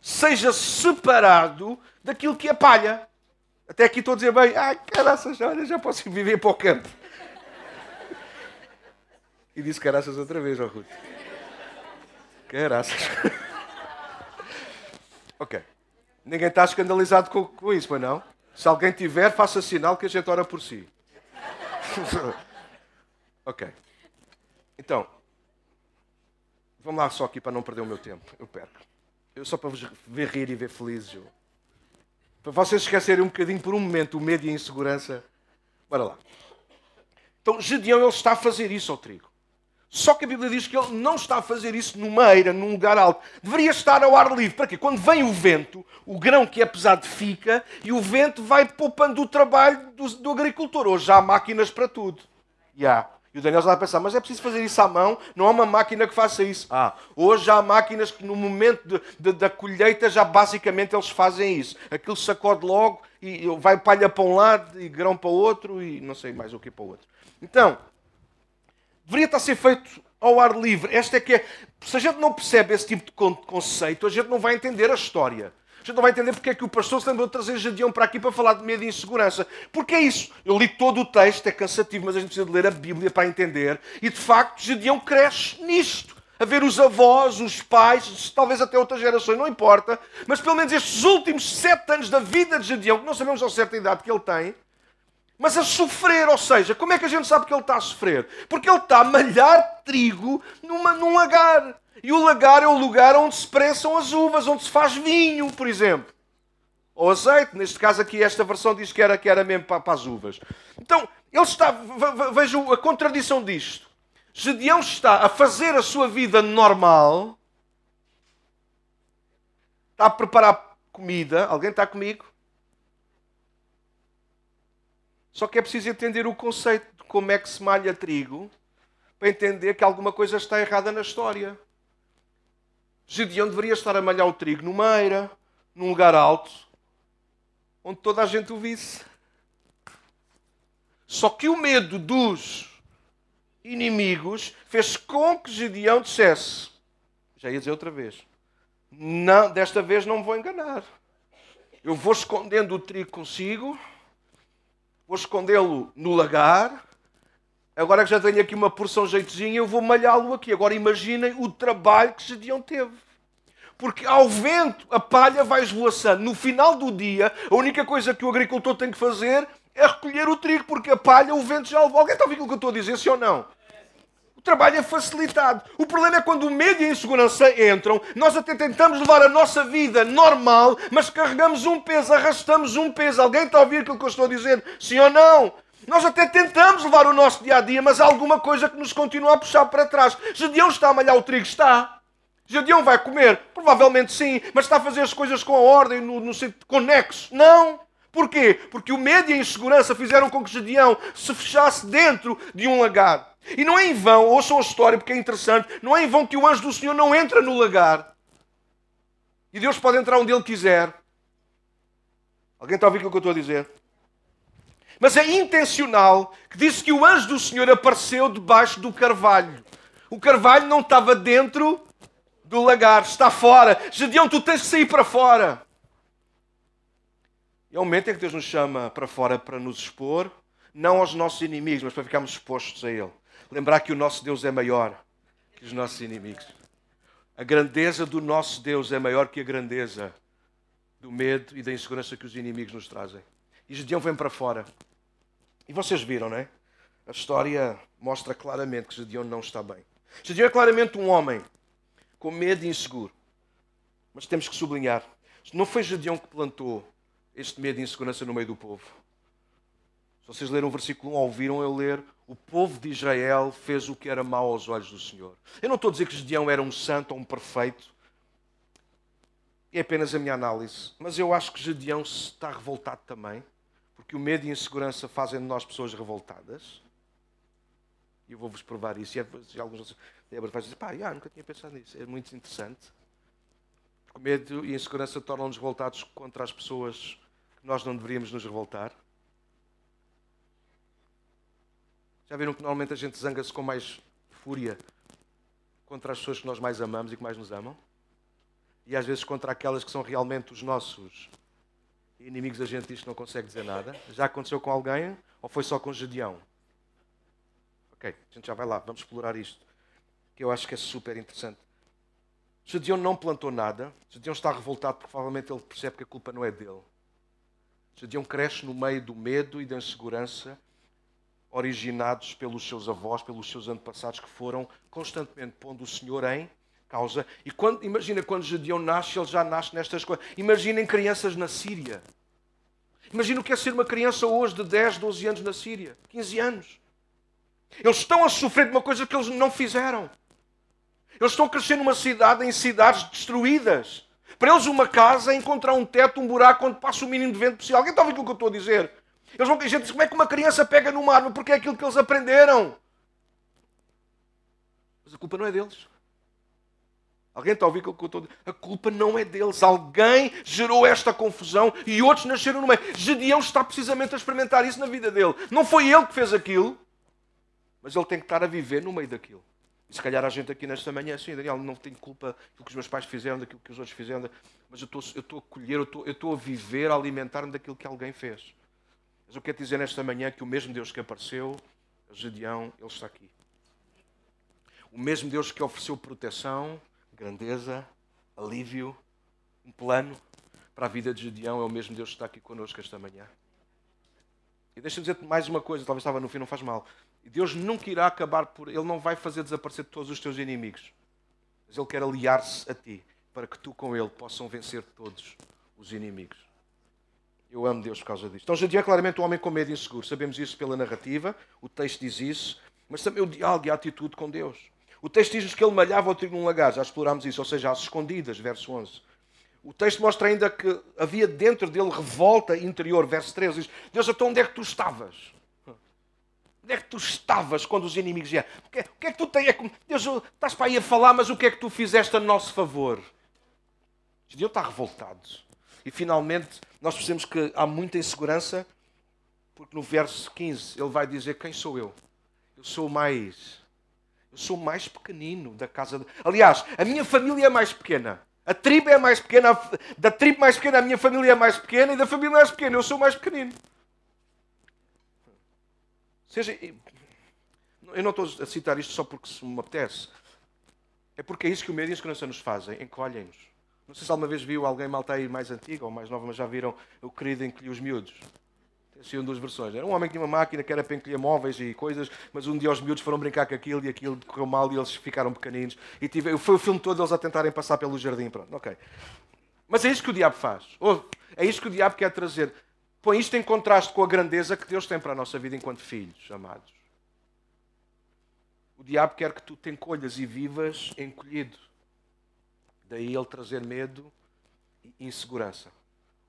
seja separado daquilo que é palha. Até aqui estou a dizer bem, ai, caraças, olha, já posso viver para o campo. E disse caraças outra vez, ó Ruth. Caraças. ok. Ninguém está escandalizado com, com isso, mas não? Se alguém tiver, faça sinal que a gente ora por si. ok. Então, vamos lá só aqui para não perder o meu tempo. Eu perco. Eu só para vos ver rir e ver felizes. Eu... Para vocês esquecerem um bocadinho por um momento o medo e a insegurança. Bora lá. Então, Gedeão ele está a fazer isso ao trigo. Só que a Bíblia diz que ele não está a fazer isso numa eira, num lugar alto. Deveria estar ao ar livre. Para quê? Quando vem o vento, o grão que é pesado fica e o vento vai poupando o trabalho do, do agricultor. Hoje há máquinas para tudo. Já. Yeah. E o Daniel está a pensar, mas é preciso fazer isso à mão, não há uma máquina que faça isso. Ah, hoje há máquinas que no momento de, de, da colheita já basicamente eles fazem isso. Aquilo sacode logo e vai palha para um lado e grão para o outro e não sei mais o que para o outro. Então, deveria estar a ser feito ao ar livre. Esta é que é. Se a gente não percebe esse tipo de conceito, a gente não vai entender a história. A gente não vai entender porque é que o pastor se lembrou de trazer Gedeão para aqui para falar de medo e insegurança. Porque é isso. Eu li todo o texto, é cansativo, mas a gente precisa de ler a Bíblia para entender. E de facto, Gedeão cresce nisto. A ver os avós, os pais, talvez até outras gerações, não importa. Mas pelo menos estes últimos sete anos da vida de Gedeão, que não sabemos a certa idade que ele tem, mas a sofrer, ou seja, como é que a gente sabe que ele está a sofrer? Porque ele está a malhar trigo numa, num lagar. E o lagar é o lugar onde se prensam as uvas, onde se faz vinho, por exemplo. Ou azeite. Neste caso aqui, esta versão diz que era, que era mesmo para, para as uvas. Então, ele está. Veja a contradição disto. Gedeão está a fazer a sua vida normal. Está a preparar comida. Alguém está comigo? Só que é preciso entender o conceito de como é que se malha trigo para entender que alguma coisa está errada na história. Gedeão deveria estar a malhar o trigo numa eira, num lugar alto, onde toda a gente o visse. Só que o medo dos inimigos fez com que Gedeão dissesse: já ia dizer outra vez, não, desta vez não me vou enganar. Eu vou escondendo o trigo consigo, vou escondê-lo no lagar. Agora que já tenho aqui uma porção jeitozinha, eu vou malhá-lo aqui. Agora imaginem o trabalho que Gedeão teve. Porque ao vento a palha vai esvoaçando. No final do dia, a única coisa que o agricultor tem que fazer é recolher o trigo, porque a palha o vento já levou. Alguém está a ouvir o que eu estou a dizer, sim ou não? O trabalho é facilitado. O problema é quando o medo e a insegurança entram, nós até tentamos levar a nossa vida normal, mas carregamos um peso, arrastamos um peso. Alguém está a ouvir aquilo que eu estou a dizer? Sim ou não? Nós até tentamos levar o nosso dia a dia, mas há alguma coisa que nos continua a puxar para trás. Gedeão está a malhar o trigo? Está. Gedeão vai comer? Provavelmente sim, mas está a fazer as coisas com a ordem, no, no conexo? Não. Porquê? Porque o medo e a insegurança fizeram com que Gedeão se fechasse dentro de um lagar. E não é em vão, ouçam a história porque é interessante, não é em vão que o anjo do Senhor não entra no lagar. E Deus pode entrar onde Ele quiser. Alguém está a ouvir o que eu estou a dizer? Mas é intencional que diz que o anjo do Senhor apareceu debaixo do carvalho. O carvalho não estava dentro do lagar, está fora. Gedeão, tu tens que sair para fora. E é o momento em que Deus nos chama para fora para nos expor, não aos nossos inimigos, mas para ficarmos expostos a Ele. Lembrar que o nosso Deus é maior que os nossos inimigos. A grandeza do nosso Deus é maior que a grandeza do medo e da insegurança que os inimigos nos trazem. E Gedeão vem para fora. E vocês viram, não é? A história mostra claramente que Gedeão não está bem. Gedeão é claramente um homem com medo e inseguro. Mas temos que sublinhar: não foi Gedeão que plantou este medo e insegurança no meio do povo. Se vocês leram o versículo 1, ouviram eu ler, o povo de Israel fez o que era mau aos olhos do Senhor. Eu não estou a dizer que Gedeão era um santo ou um perfeito. É apenas a minha análise. Mas eu acho que Gedeão está revoltado também. Porque o medo e a insegurança fazem de nós pessoas revoltadas. E eu vou-vos provar isso. E alguns Débora vai dizer, pá, já, nunca tinha pensado nisso. É muito interessante. Porque o medo e a insegurança tornam-nos revoltados contra as pessoas que nós não deveríamos nos revoltar. Já viram que normalmente a gente zanga-se com mais fúria contra as pessoas que nós mais amamos e que mais nos amam? E às vezes contra aquelas que são realmente os nossos inimigos, a gente diz que não consegue dizer nada. Já aconteceu com alguém ou foi só com Gedeão? Ok, a gente já vai lá, vamos explorar isto, que eu acho que é super interessante. Gedeão não plantou nada. Gedeão está revoltado porque provavelmente ele percebe que a culpa não é dele. Gedeão cresce no meio do medo e da insegurança originados pelos seus avós, pelos seus antepassados que foram constantemente pondo o Senhor em causa. E quando, imagina quando Gedeão nasce, ele já nasce nestas coisas. Imaginem crianças na Síria. Imagina o que é ser uma criança hoje de 10, 12 anos na Síria, 15 anos. Eles estão a sofrer de uma coisa que eles não fizeram. Eles estão a crescer numa cidade, em cidades destruídas. Para eles, uma casa é encontrar um teto, um buraco onde passa o mínimo de vento possível. Alguém está a ouvir o que eu estou a dizer? Eles vão, a gente diz, como é que uma criança pega numa arma? Porque é aquilo que eles aprenderam. Mas a culpa não é deles. Alguém está a ouvir o que eu estou a? A culpa não é deles. Alguém gerou esta confusão e outros nasceram no meio. Gedeão está precisamente a experimentar isso na vida dele. Não foi ele que fez aquilo, mas ele tem que estar a viver no meio daquilo. E se calhar a gente aqui nesta manhã, assim, Daniel, não tenho culpa daquilo que os meus pais fizeram, daquilo que os outros fizeram, mas eu estou, eu estou a colher, eu estou, eu estou a viver, a alimentar-me daquilo que alguém fez. Mas eu quero dizer nesta manhã que o mesmo Deus que apareceu Gedeão, Ele está aqui. O mesmo Deus que ofereceu proteção, grandeza, alívio, um plano para a vida de Gedeão é o mesmo Deus que está aqui connosco esta manhã. E deixa-me dizer-te mais uma coisa, talvez estava no fim, não faz mal. Deus nunca irá acabar por. Ele não vai fazer desaparecer todos os teus inimigos. Mas Ele quer aliar-se a ti para que tu com Ele possam vencer todos os inimigos. Eu amo Deus por causa disso. Então, Gedeão é claramente um homem com medo e inseguro. Sabemos isso pela narrativa, o texto diz isso, mas também o diálogo e a atitude com Deus. O texto diz-nos que ele malhava o trigo num lagar, já explorámos isso, ou seja, às escondidas, verso 11. O texto mostra ainda que havia dentro dele revolta interior, verso 13. Diz, Deus, então onde é que tu estavas? Onde é que tu estavas quando os inimigos vieram? O que, é, o que é que tu tens? É Deus, estás para aí a falar, mas o que é que tu fizeste a nosso favor? Deus está revoltado. E finalmente, nós percebemos que há muita insegurança, porque no verso 15 ele vai dizer: Quem sou eu? Eu sou mais. Eu sou o mais pequenino da casa. De... Aliás, a minha família é mais pequena. A tribo é mais pequena. Da tribo mais pequena, a minha família é mais pequena. E da família mais pequena, eu sou o mais pequenino. Seja. Eu não estou a citar isto só porque se me apetece. É porque é isso que o medo e a nos fazem. Encolhem-nos. Não sei se alguma vez viu alguém malta aí mais antigo ou mais nova, mas já viram o querido encolher os miúdos. Assim, duas versões. Era um homem que tinha uma máquina que era para encolher móveis e coisas, mas um dia os miúdos foram brincar com aquilo e aquilo correu mal e eles ficaram pequeninos. E tive, foi o filme todo eles a tentarem passar pelo jardim. Pronto, ok. Mas é isto que o diabo faz. Ou, é isto que o diabo quer trazer. Põe isto em contraste com a grandeza que Deus tem para a nossa vida enquanto filhos, amados. O diabo quer que tu te encolhas e vivas encolhido. Daí ele trazer medo e insegurança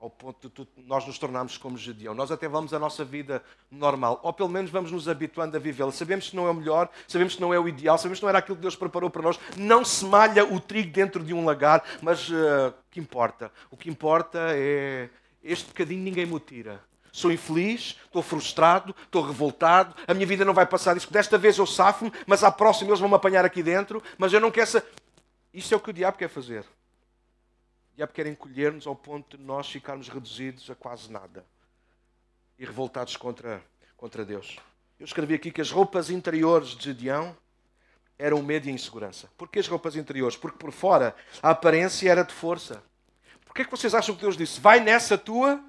ao ponto de nós nos tornarmos como Gedeão. Nós até vamos a nossa vida normal, ou pelo menos vamos nos habituando a vivê-la. Sabemos que não é o melhor, sabemos que não é o ideal, sabemos que não era aquilo que Deus preparou para nós. Não se malha o trigo dentro de um lagar, mas uh, o que importa? O que importa é este bocadinho ninguém me tira. Sou infeliz, estou frustrado, estou revoltado, a minha vida não vai passar disso. Desta vez eu safo-me, mas à próxima eles vão me apanhar aqui dentro, mas eu não quero. Sa... Isto é o que o diabo quer fazer diabo quer encolher-nos ao ponto de nós ficarmos reduzidos a quase nada e revoltados contra, contra Deus. Eu escrevi aqui que as roupas interiores de Gideão eram medo e insegurança. Porquê as roupas interiores? Porque por fora a aparência era de força. Porquê é que vocês acham que Deus disse, vai nessa tua?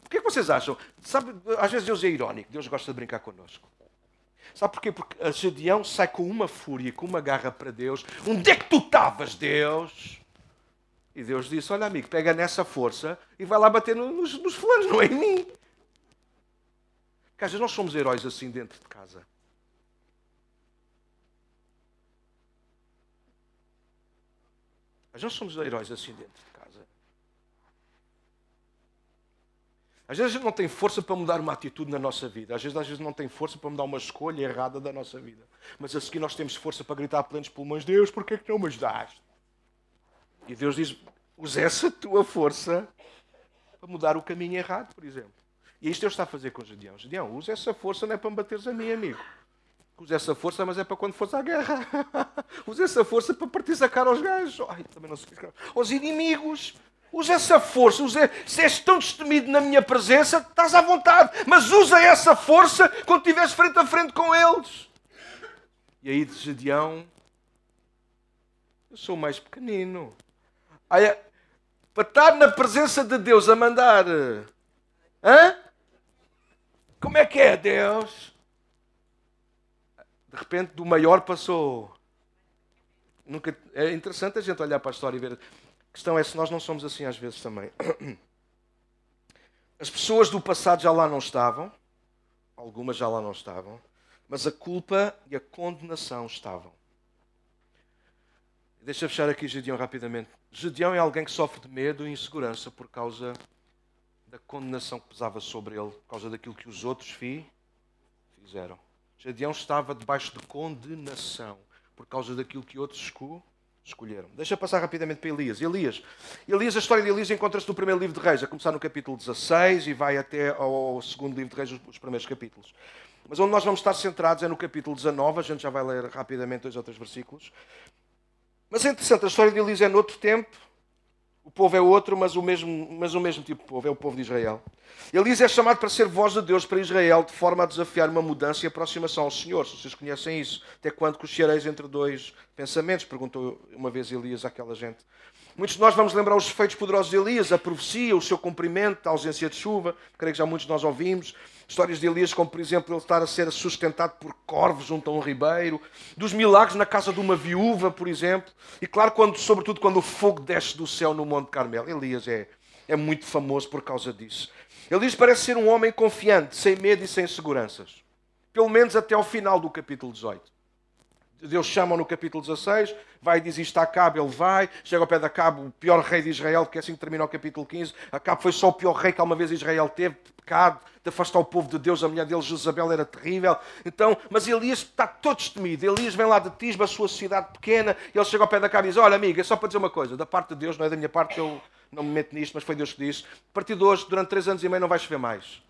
Porquê é que vocês acham? Sabe, às vezes Deus é irónico, Deus gosta de brincar connosco. Sabe porquê? Porque a Gedeão sai com uma fúria, com uma garra para Deus. Onde é que tu estavas, Deus? E Deus disse: Olha, amigo, pega nessa força e vai lá bater nos, nos fulanos, não é em mim. Porque nós somos heróis assim dentro de casa. Às vezes somos heróis assim dentro de casa. Às vezes a gente não tem força para mudar uma atitude na nossa vida. Às vezes, às vezes não tem força para mudar uma escolha errada da nossa vida. Mas a seguir nós temos força para gritar a plenos pulmões: Deus, porquê é que não me ajudaste? E Deus diz: usa essa tua força para mudar o caminho errado, por exemplo. E isto Deus está a fazer com o Gedeão. Gedeão, usa essa força não é para me bateres a mim, amigo. Usa essa força, mas é para quando fores à guerra. usa essa força para partir a cara aos gajos. Ai, também não sei. Aos inimigos. Usa essa força. Usa... Se és tão destemido na minha presença, estás à vontade. Mas usa essa força quando estiveres frente a frente com eles. E aí de Gedeão, eu sou mais pequenino. Aí, para estar na presença de Deus a mandar. Hã? Como é que é, Deus? De repente, do maior passou. Nunca... É interessante a gente olhar para a história e ver. A questão é se nós não somos assim às vezes também. As pessoas do passado já lá não estavam, algumas já lá não estavam, mas a culpa e a condenação estavam. Deixa eu fechar aqui Gedeão rapidamente. Gedeão é alguém que sofre de medo e insegurança por causa da condenação que pesava sobre ele, por causa daquilo que os outros fizeram. Gedeão estava debaixo de condenação por causa daquilo que outros escolheram. Deixa passar rapidamente para Elias. Elias, Elias a história de Elias encontra-se no primeiro livro de Reis, a começar no capítulo 16 e vai até ao segundo livro de Reis, os primeiros capítulos. Mas onde nós vamos estar centrados é no capítulo 19, a gente já vai ler rapidamente dois ou três versículos. Mas é interessante, a história de Elias é noutro tempo, o povo é outro, mas o mesmo, mas o mesmo tipo de povo, é o povo de Israel. Elias é chamado para ser voz de Deus para Israel, de forma a desafiar uma mudança e aproximação ao Senhor. Se vocês conhecem isso, até quando cocheareis entre dois pensamentos? Perguntou uma vez Elias àquela gente. Muitos de nós vamos lembrar os efeitos poderosos de Elias, a profecia, o seu cumprimento, a ausência de chuva, creio que já muitos de nós ouvimos. Histórias de Elias, como por exemplo ele estar a ser sustentado por corvos junto a um ribeiro, dos milagres na casa de uma viúva, por exemplo, e claro, quando, sobretudo quando o fogo desce do céu no Monte Carmelo. Elias é, é muito famoso por causa disso. Elias parece ser um homem confiante, sem medo e sem seguranças, pelo menos até ao final do capítulo 18. Deus chama no capítulo 16, vai e diz isto a Acabe, ele vai, chega ao pé de Acabe, o pior rei de Israel, porque é assim que termina o capítulo 15. Acabe foi só o pior rei que alguma vez Israel teve, de pecado, de afastar o povo de Deus, a mulher dele, Jezabel, era terrível. Então, mas Elias está todo destemido. Elias vem lá de Tisba, a sua cidade pequena, e ele chega ao pé de Acabe e diz: Olha, amigo, é só para dizer uma coisa, da parte de Deus, não é da minha parte, eu não me meto nisto, mas foi Deus que disse: a partir de hoje, durante três anos e meio, não vais chover mais.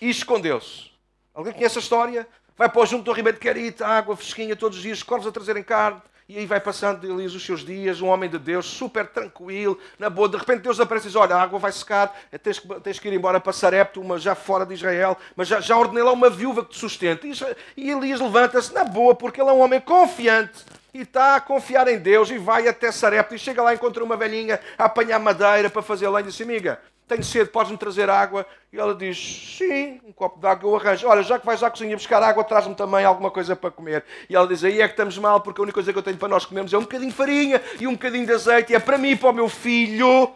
E escondeu-se. Alguém conhece a história? Vai para o junto do ribeiro de Carita, água fresquinha todos os dias, corvos a trazerem carne. E aí vai passando Elias os seus dias, um homem de Deus, super tranquilo, na boa. De repente Deus aparece e diz: Olha, a água vai secar, tens que, tens que ir embora para Sarepto, uma já fora de Israel, mas já, já ordenei lá uma viúva que te sustente. E, Elias levanta-se na boa, porque ele é um homem confiante e está a confiar em Deus e vai até Sarepto e chega lá e encontra uma velhinha a apanhar madeira para fazer lenha e diz: Amiga, tenho sede, podes-me trazer água? E ela diz, sim, um copo de água eu arranjo. Olha, já que vais à cozinha buscar água, traz-me também alguma coisa para comer. E ela diz, aí é que estamos mal, porque a única coisa que eu tenho para nós comermos é um bocadinho de farinha e um bocadinho de azeite, e é para mim e para o meu filho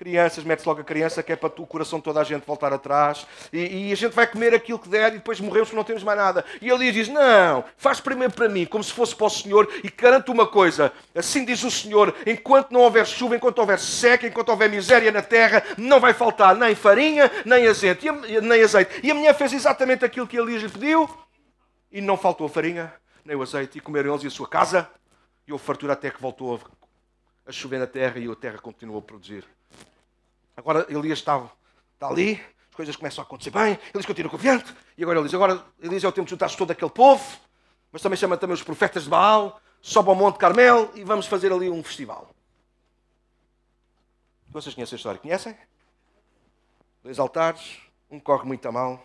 crianças, mete-se logo a criança, que é para o coração de toda a gente voltar atrás, e, e, a gente vai comer aquilo que der e depois morremos porque não temos mais nada. E ele diz: Não, faz primeiro para mim, como se fosse para o Senhor, e garanto uma coisa: assim diz o Senhor, enquanto não houver chuva, enquanto houver seca, enquanto houver miséria na terra, não vai faltar nem farinha, nem azeite. E, nem azeite. e a mulher fez exatamente aquilo que Elias lhe pediu, e não faltou a farinha, nem o azeite, e comeram eles e a sua casa, e houve fartura até que voltou a chover na terra e a terra continuou a produzir. Agora Elias está, ali, as coisas começam a acontecer bem, Elias continua confiante, e agora diz, agora Elias é o tempo de juntar-se todo aquele povo, mas também chama também os profetas de Baal, sobe ao Monte Carmel e vamos fazer ali um festival. Vocês conhecem a história? Conhecem? Dois altares, um corre muito a mal,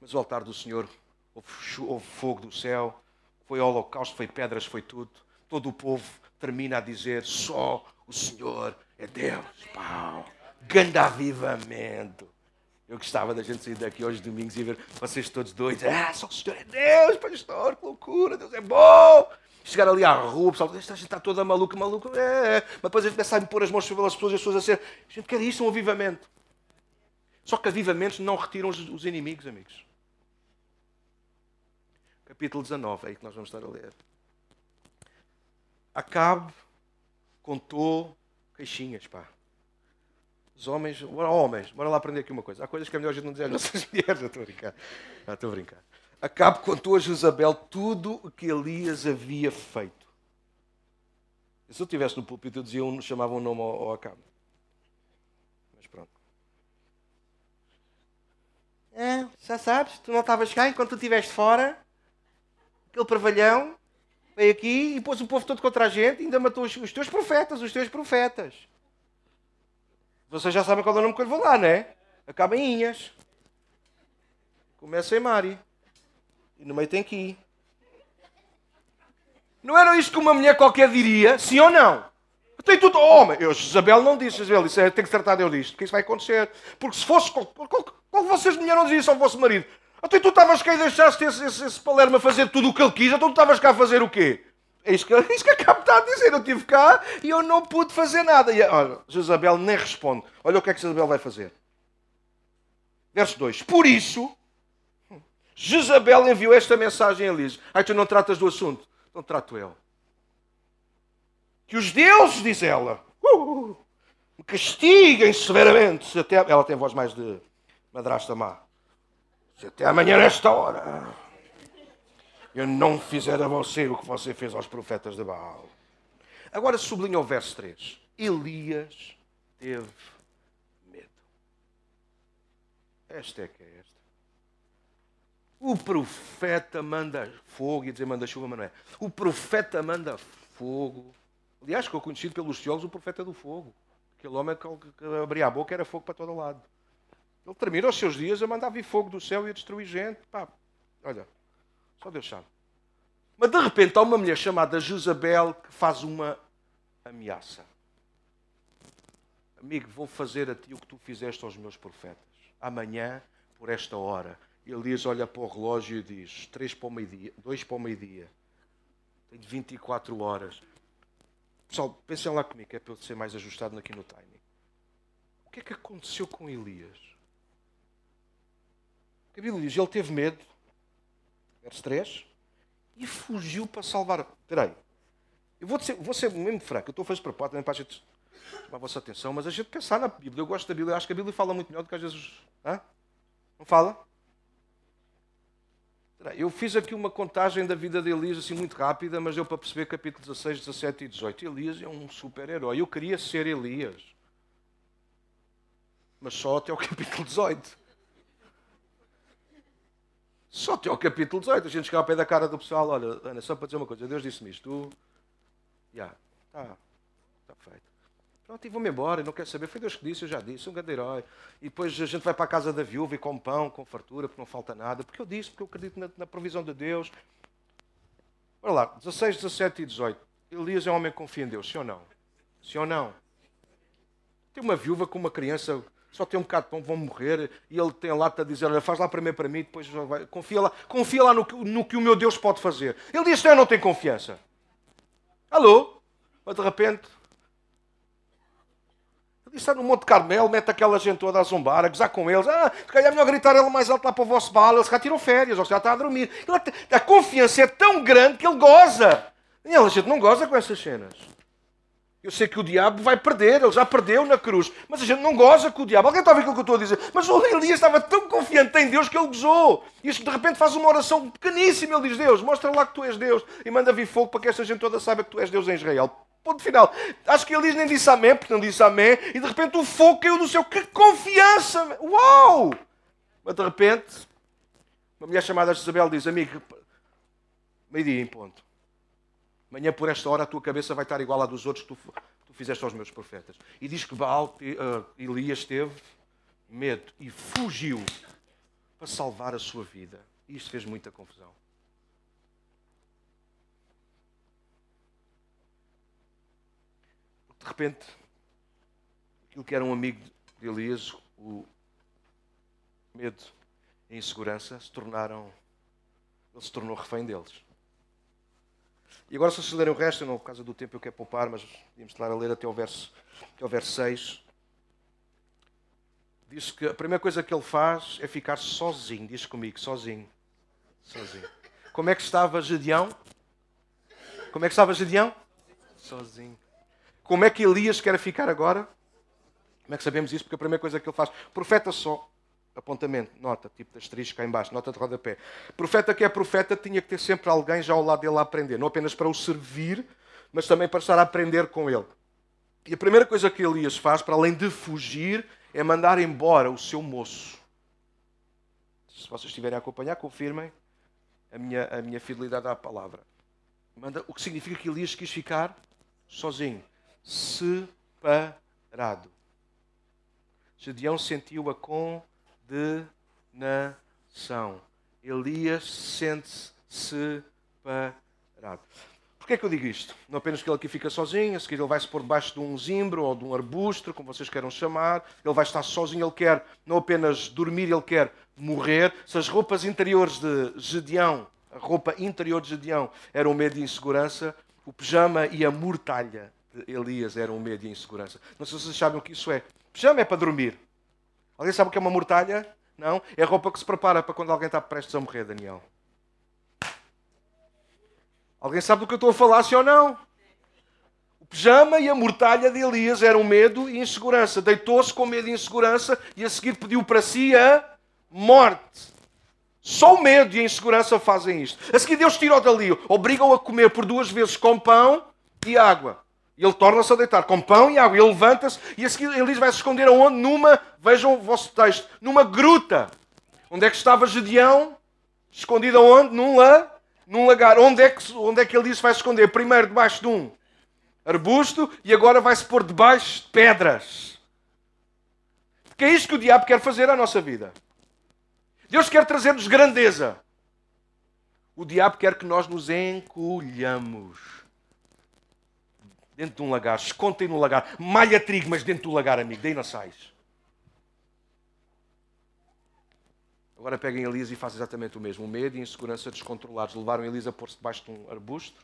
mas o altar do Senhor houve fogo do céu, foi holocausto, foi pedras, foi tudo. Todo o povo termina a dizer: só o Senhor é Deus. Pau grande avivamento. Eu gostava da gente sair daqui hoje domingos e ver vocês todos doidos. Ah, só o Senhor é Deus, pastor, que loucura, Deus é bom. Chegar ali à rua, o pessoal, esta gente está toda maluca, maluca. É. Mas depois a gente começa a pôr as mãos sobre as pessoas e as pessoas a ser. A gente quer isso, um avivamento. Só que avivamentos não retiram os inimigos, amigos. Capítulo 19, é aí que nós vamos estar a ler. Acabe contou queixinhas, pá. Os homens, bora, homens, bora lá aprender aqui uma coisa. Há coisas que é melhor a gente não dizer às nossas mulheres. estou a brincar. Estou a brincar. Acabe contou a Jezabel tudo o que Elias havia feito. Se eu estivesse no púlpito, eu dizia um, chamava um nome ao, ao. Mas pronto. É, já sabes, tu não estavas cá enquanto tu estiveste fora. Aquele parvalhão veio aqui e pôs o povo todo contra a gente e ainda matou os, os teus profetas, os teus profetas. Vocês já sabem qual é o nome que eu vou lá, né? Acaba em Inhas. Começa em Mari. E no meio tem Ki. Não era isto que uma mulher qualquer diria? Sim ou não? Tem tudo. Oh, mas eu, Isabel não disse, Isabel disse, tem que tratar dele disto, que isso vai acontecer. Porque se fosse. Qual, qual, vocês mulher não dizia ao vosso marido? Até tu estavas cá e deixaste esse, esse, esse Palermo a fazer tudo o que ele quis, então tu estavas cá a fazer o quê? É isso que, é isso que acabo de dizer. Eu estive cá e eu não pude fazer nada. E, olha, Jezabel nem responde. Olha o que é que Jezabel vai fazer. Verso 2. Por isso, Jezabel enviou esta mensagem a Elias. Ai, tu não tratas do assunto. Então trato eu. Que os deuses, diz ela, uh, me castiguem severamente. Se até, ela tem voz mais de madrasta má. Se até amanhã nesta hora eu não fizer a você o que você fez aos profetas de Baal. Agora sublinha o verso 3. Elias teve medo. Esta é que é esta. O profeta manda fogo, e dizer manda chuva, mas não é. O profeta manda fogo. Aliás, ficou conhecido pelos teólogos o profeta do fogo. Aquele homem que abria a boca era fogo para todo lado. Ele termina os seus dias a mandar vir fogo do céu e a destruir gente. Pá, olha, só Deus sabe. Mas de repente há uma mulher chamada Jezabel que faz uma ameaça. Amigo, vou fazer a ti o que tu fizeste aos meus profetas. Amanhã, por esta hora. Elias olha para o relógio e diz: três para o meio-dia, dois para o meio-dia. Tenho 24 horas. Pessoal, pensem lá comigo, é para eu ser mais ajustado aqui no timing. O que é que aconteceu com Elias? A Bíblia diz: ele teve medo, verso 3, e fugiu para salvar. Espera aí. Eu vou ser, vou ser mesmo franco, eu estou a fazer propósito também para a gente chamar a vossa atenção, mas a gente pensar na Bíblia. Eu gosto da Bíblia, eu acho que a Bíblia fala muito melhor do que às vezes. Hã? Não fala? Eu fiz aqui uma contagem da vida de Elias assim muito rápida, mas eu para perceber capítulo 16, 17 e 18. Elias é um super-herói. Eu queria ser Elias. Mas só até o capítulo 18. Só até ao capítulo 18, a gente chegava ao pé da cara do pessoal, olha, Ana, só para dizer uma coisa, Deus disse-me isto, tu, já, está, está feito. Pronto, e vou-me embora, não quero saber, foi Deus que disse, eu já disse, um grande herói. E depois a gente vai para a casa da viúva e com pão, com fartura, porque não falta nada, porque eu disse, porque eu acredito na, na provisão de Deus. Olha lá, 16, 17 e 18. Elias é um homem que confia em Deus, sim ou não? Sim ou não? Tem uma viúva com uma criança só tem um bocado de pão, vão morrer. E ele tem lá a dizer: Olha, faz lá primeiro para mim, depois vai. Confia lá, confia lá no, que, no que o meu Deus pode fazer. Ele diz: Eu não tenho confiança. Alô? Mas de repente. Ele está no Monte Carmelo, mete aquela gente toda a zombar, a gozar com eles. Ah, se calhar é melhor gritar ele mais alto lá para o vosso bala. Eles já tiram férias, ou já está a dormir. Ele, a confiança é tão grande que ele goza. E a gente não goza com essas cenas. Eu sei que o diabo vai perder, ele já perdeu na cruz, mas a gente não goza com o diabo. Alguém está a ver aquilo que eu estou a dizer? Mas o Elias estava tão confiante em Deus que ele gozou. E de repente faz uma oração pequeníssima. Ele diz: Deus, mostra lá que tu és Deus e manda vir fogo para que esta gente toda saiba que tu és Deus em Israel. Ponto final. Acho que Elias nem disse amém, porque não disse amém, e de repente o fogo caiu do céu. Que confiança! Uau! Mas de repente, uma mulher chamada Isabel diz: Amigo, meio-dia em ponto. Amanhã, por esta hora, a tua cabeça vai estar igual à dos outros que tu, tu fizeste aos meus profetas. E diz que Baal, uh, Elias teve medo e fugiu para salvar a sua vida. E isto fez muita confusão. De repente, aquilo que era um amigo de Elias, o medo e a insegurança, se tornaram. Ele se tornou refém deles. E agora, se vocês lerem o resto, não, por causa do tempo eu quero poupar, mas podíamos estar a ler até o verso, até o verso 6. Diz que a primeira coisa que ele faz é ficar sozinho. Diz comigo, sozinho. Sozinho. Como é que estava Gedeão? Como é que estava Gedeão? Sozinho. Como é que Elias quer ficar agora? Como é que sabemos isso? Porque a primeira coisa que ele faz, profeta só, apontamento, nota, tipo de asterisco cá embaixo, nota de rodapé. Profeta que é profeta tinha que ter sempre alguém já ao lado dele a aprender, não apenas para o servir, mas também para estar a aprender com ele. E a primeira coisa que Elias faz, para além de fugir, é mandar embora o seu moço. Se vocês estiverem a acompanhar, confirmem a minha, a minha fidelidade à palavra. Manda, o que significa que Elias quis ficar sozinho, separado. Gedeão sentiu a com condenação. Elias sente-se separado. Porquê é que eu digo isto? Não apenas que ele aqui fica sozinho, a seguir ele vai se pôr debaixo de um zimbro ou de um arbusto, como vocês queiram chamar, ele vai estar sozinho, ele quer não apenas dormir, ele quer morrer. Se as roupas interiores de Gedeão, a roupa interior de Gedeão era um medo de insegurança, o pijama e a mortalha de Elias eram um medo de insegurança. Não sei se vocês sabem o que isso é. Pijama é para dormir. Alguém sabe o que é uma mortalha? Não? É a roupa que se prepara para quando alguém está prestes a morrer, Daniel. Alguém sabe do que eu estou a falar, sim ou não? O pijama e a mortalha de Elias eram medo e insegurança. Deitou-se com medo e insegurança e a seguir pediu para si a morte. Só o medo e a insegurança fazem isto. A seguir Deus tirou dali, obrigam a comer por duas vezes com pão e água. E ele torna-se a deitar com pão e água. E ele levanta-se e a seguir Elias vai se esconder aonde? Numa, vejam o vosso texto, numa gruta. Onde é que estava Gedeão? Escondido aonde? Num, la, num lagar. Onde é, que, onde é que Elias vai se esconder? Primeiro debaixo de um arbusto e agora vai-se pôr debaixo de pedras. Porque é isto que o diabo quer fazer à nossa vida. Deus quer trazer-nos grandeza. O diabo quer que nós nos encolhamos dentro de um lagar, escontem no lagar, malha trigo, mas dentro do lagar, amigo, daí não sais. Agora peguem Elisa e fazem exatamente o mesmo. O medo e insegurança descontrolados levaram Elisa a pôr-se debaixo de um arbusto.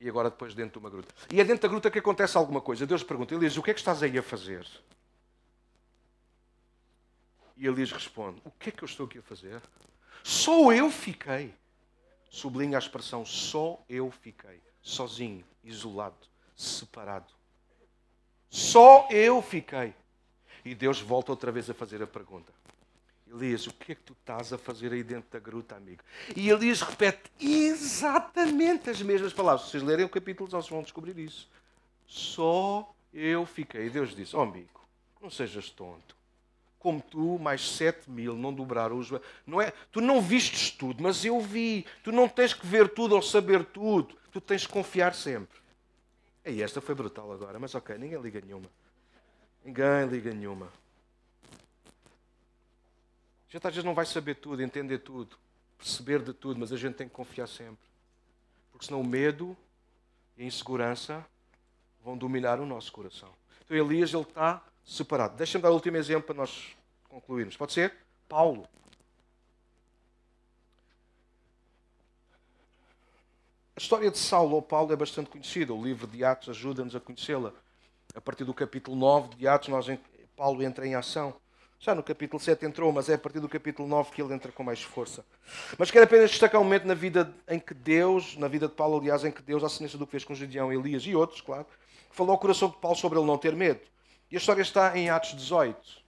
E agora depois dentro de uma gruta. E é dentro da gruta que acontece alguma coisa. Deus pergunta, Elias, o que é que estás aí a fazer? E Elias responde, o que é que eu estou aqui a fazer? Só eu fiquei sublinha a expressão só eu fiquei, sozinho, isolado, separado. Só eu fiquei. E Deus volta outra vez a fazer a pergunta. Elias, o que é que tu estás a fazer aí dentro da gruta, amigo? E Elias repete exatamente as mesmas palavras. Se vocês lerem o capítulo, vocês vão descobrir isso. Só eu fiquei. E Deus disse: Oh, amigo, não sejas tonto como tu, mais sete mil não dobraram os não é Tu não vistes tudo, mas eu vi. Tu não tens que ver tudo ou saber tudo. Tu tens que confiar sempre. E esta foi brutal agora, mas ok, ninguém liga nenhuma. Ninguém liga nenhuma. A gente às vezes não vai saber tudo, entender tudo, perceber de tudo, mas a gente tem que confiar sempre. Porque senão o medo e a insegurança vão dominar o nosso coração. Então Elias ele está separado. Deixa-me dar o último exemplo para nós concluirmos. Pode ser? Paulo. A história de Saulo ou Paulo é bastante conhecida. O livro de Atos ajuda-nos a conhecê-la. A partir do capítulo 9 de Atos, nós, Paulo entra em ação. Já no capítulo 7 entrou, mas é a partir do capítulo 9 que ele entra com mais força. Mas quero apenas destacar um momento na vida em que Deus, na vida de Paulo, aliás, em que Deus, à semelhança do que fez com Gideão, Elias e outros, claro, falou ao coração de Paulo sobre ele não ter medo. E a história está em Atos 18.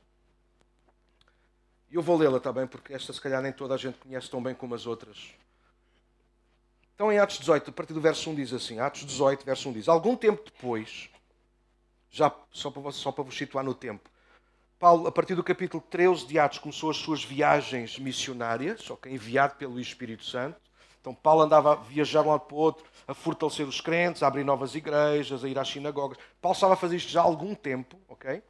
E eu vou lê-la também, porque esta, se calhar, nem toda a gente conhece tão bem como as outras. Então, em Atos 18, a partir do verso 1 diz assim: Atos 18, verso 1 diz: Algum tempo depois, já só para, só para vos situar no tempo, Paulo, a partir do capítulo 13 de Atos, começou as suas viagens missionárias, só que enviado pelo Espírito Santo. Então, Paulo andava a viajar de um lado para o outro, a fortalecer os crentes, a abrir novas igrejas, a ir às sinagogas. Paulo estava a fazer isto já há algum tempo, ok?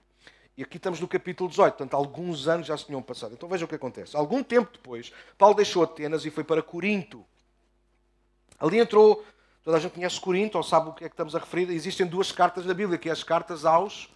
E aqui estamos no capítulo 18, portanto, alguns anos já se tinham passado. Então, vejam o que acontece. Algum tempo depois, Paulo deixou Atenas e foi para Corinto. Ali entrou, toda a gente conhece Corinto, ou sabe o que é que estamos a referir. Existem duas cartas da Bíblia, que é as cartas aos